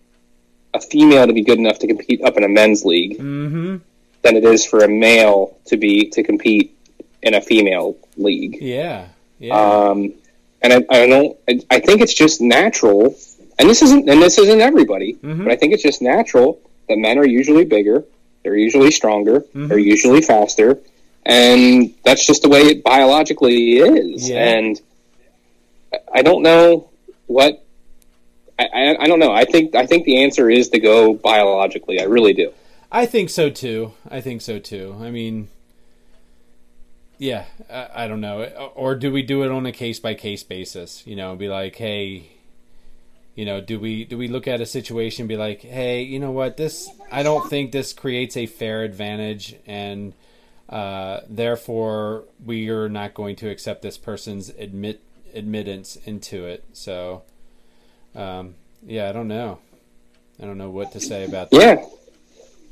a female to be good enough to compete up in a men's league Mm-hmm. Than it is for a male to be to compete in a female league. Yeah, yeah. Um, and I, I don't. I, I think it's just natural. And this isn't. And this isn't everybody. Mhm. But I think it's just natural that men are usually bigger. They're usually stronger. Mm-hmm. They're usually faster. And that's just the way it biologically is. Yeah. And I- don't know what. I, I, I don't know. I think I think the answer is to go biologically. I really do. I think so too. I think so too. I mean, yeah, I, I don't know. Or do we do it on a case by case basis? You know, be like, hey, you know, do we do we look at a situation, be like, hey, you know what, this I don't think this creates a fair advantage, and uh, therefore we are not going to accept this person's admit admittance into it. So, um, yeah, I don't know. I don't know what to say about that. Yeah.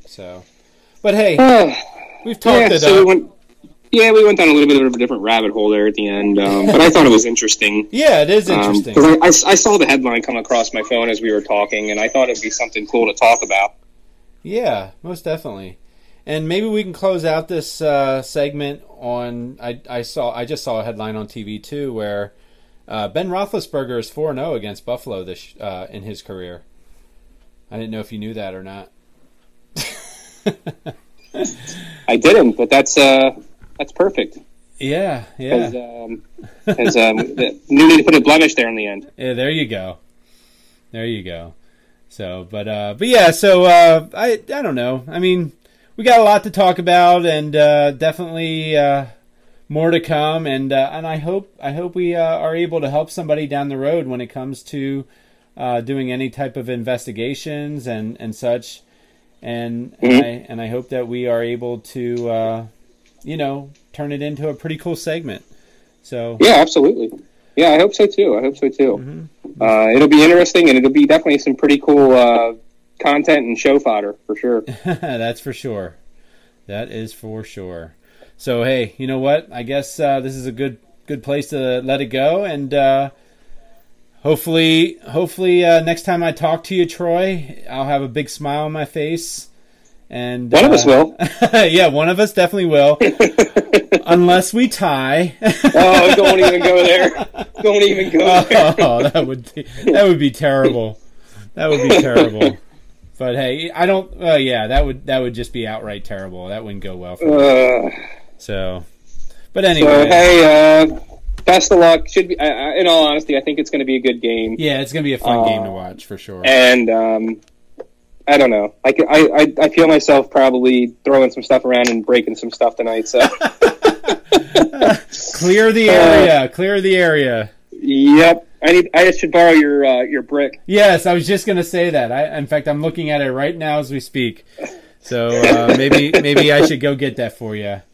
So, but hey, Uh, we've talked yeah, it so we went. Yeah, we went down a little bit of a different rabbit hole there at the end, um, but I thought it was interesting. yeah, it is interesting. Because I, I, I saw the headline come across my phone as we were talking, and I thought it'd be something cool to talk about. yeah, most definitely. And maybe we can close out this uh, segment on. I, I saw. I just saw a headline on TV too, where uh, Ben Roethlisberger is four zero against Buffalo this uh, in his career. I didn't know if you knew that or not. I didn't, but that's uh, that's perfect. yeah, Because yeah, um, 'cause, um, the- you need to put a blemish there in the end. yeah. There you go. There you go. So, but uh, but yeah. So uh, I I don't know. I mean, we got a lot to talk about, and uh, definitely uh, more to come. And uh, and I hope I hope we uh, are able to help somebody down the road when it comes to uh, doing any type of investigations and and such. And Mhm. I, and I hope that we are able to uh, you know turn it into a pretty cool segment. So Yeah, absolutely. Yeah, I hope so too. I hope so too. Mm-hmm. Uh, it'll be interesting, and it'll be definitely some pretty cool uh, content and show fodder for sure. That's for sure. That is for sure. So hey, you know what? I guess uh, this is a good good place to let it go, and uh, hopefully, hopefully uh, next time I talk to you, Troy, I'll have a big smile on my face. And One of uh, us will. yeah, one of us definitely will, unless we tie. oh, don't even go there. Don't even go there. oh, that would be, that would be terrible. That would be terrible. But hey, I don't. Uh, yeah, that would that would just be outright terrible. That wouldn't go well for me. Uh, So, but so anyway, hey, uh, best of luck. Should be. I, I, in all honesty, I think it's going to be a good game. yeah, it's gonna be a fun game to Uh, watch for sure. And um, I don't know. I, can- I, I, I feel myself probably throwing some stuff around and breaking some stuff tonight. So, Clear the area. Clear the area. yep. I need. I should borrow your uh, your brick. Yes, I was just gonna say that. I, in fact, I'm looking at it right now as we speak. So uh, maybe maybe I should go get that for you.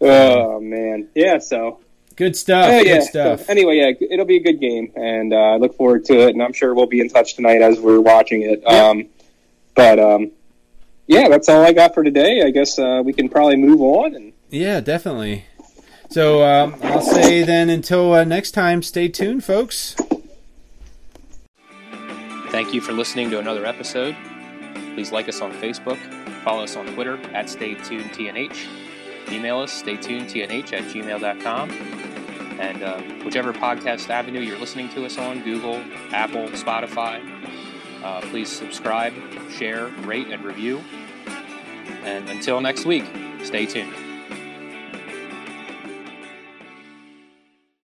Oh man, yeah. So, Good stuff. oh, yeah. Good stuff. So, anyway, yeah, it'll be a good game, and uh, I look forward to it. And I'm sure we'll be in touch tonight as we're watching it. Um, but um, yeah, that's all I got for today. I guess uh, we can probably move on. And Yeah, definitely. So um, I'll say then until uh, next time, stay tuned, folks. Thank you for listening to another episode. Please like us on Facebook, follow us on Twitter at StayTunedTNH, email us stay tuned, tnh at gmail.com, and uh, whichever podcast avenue you're listening to us on Google, Apple, Spotify uh, please subscribe, share, rate, and review. And until next week, stay tuned.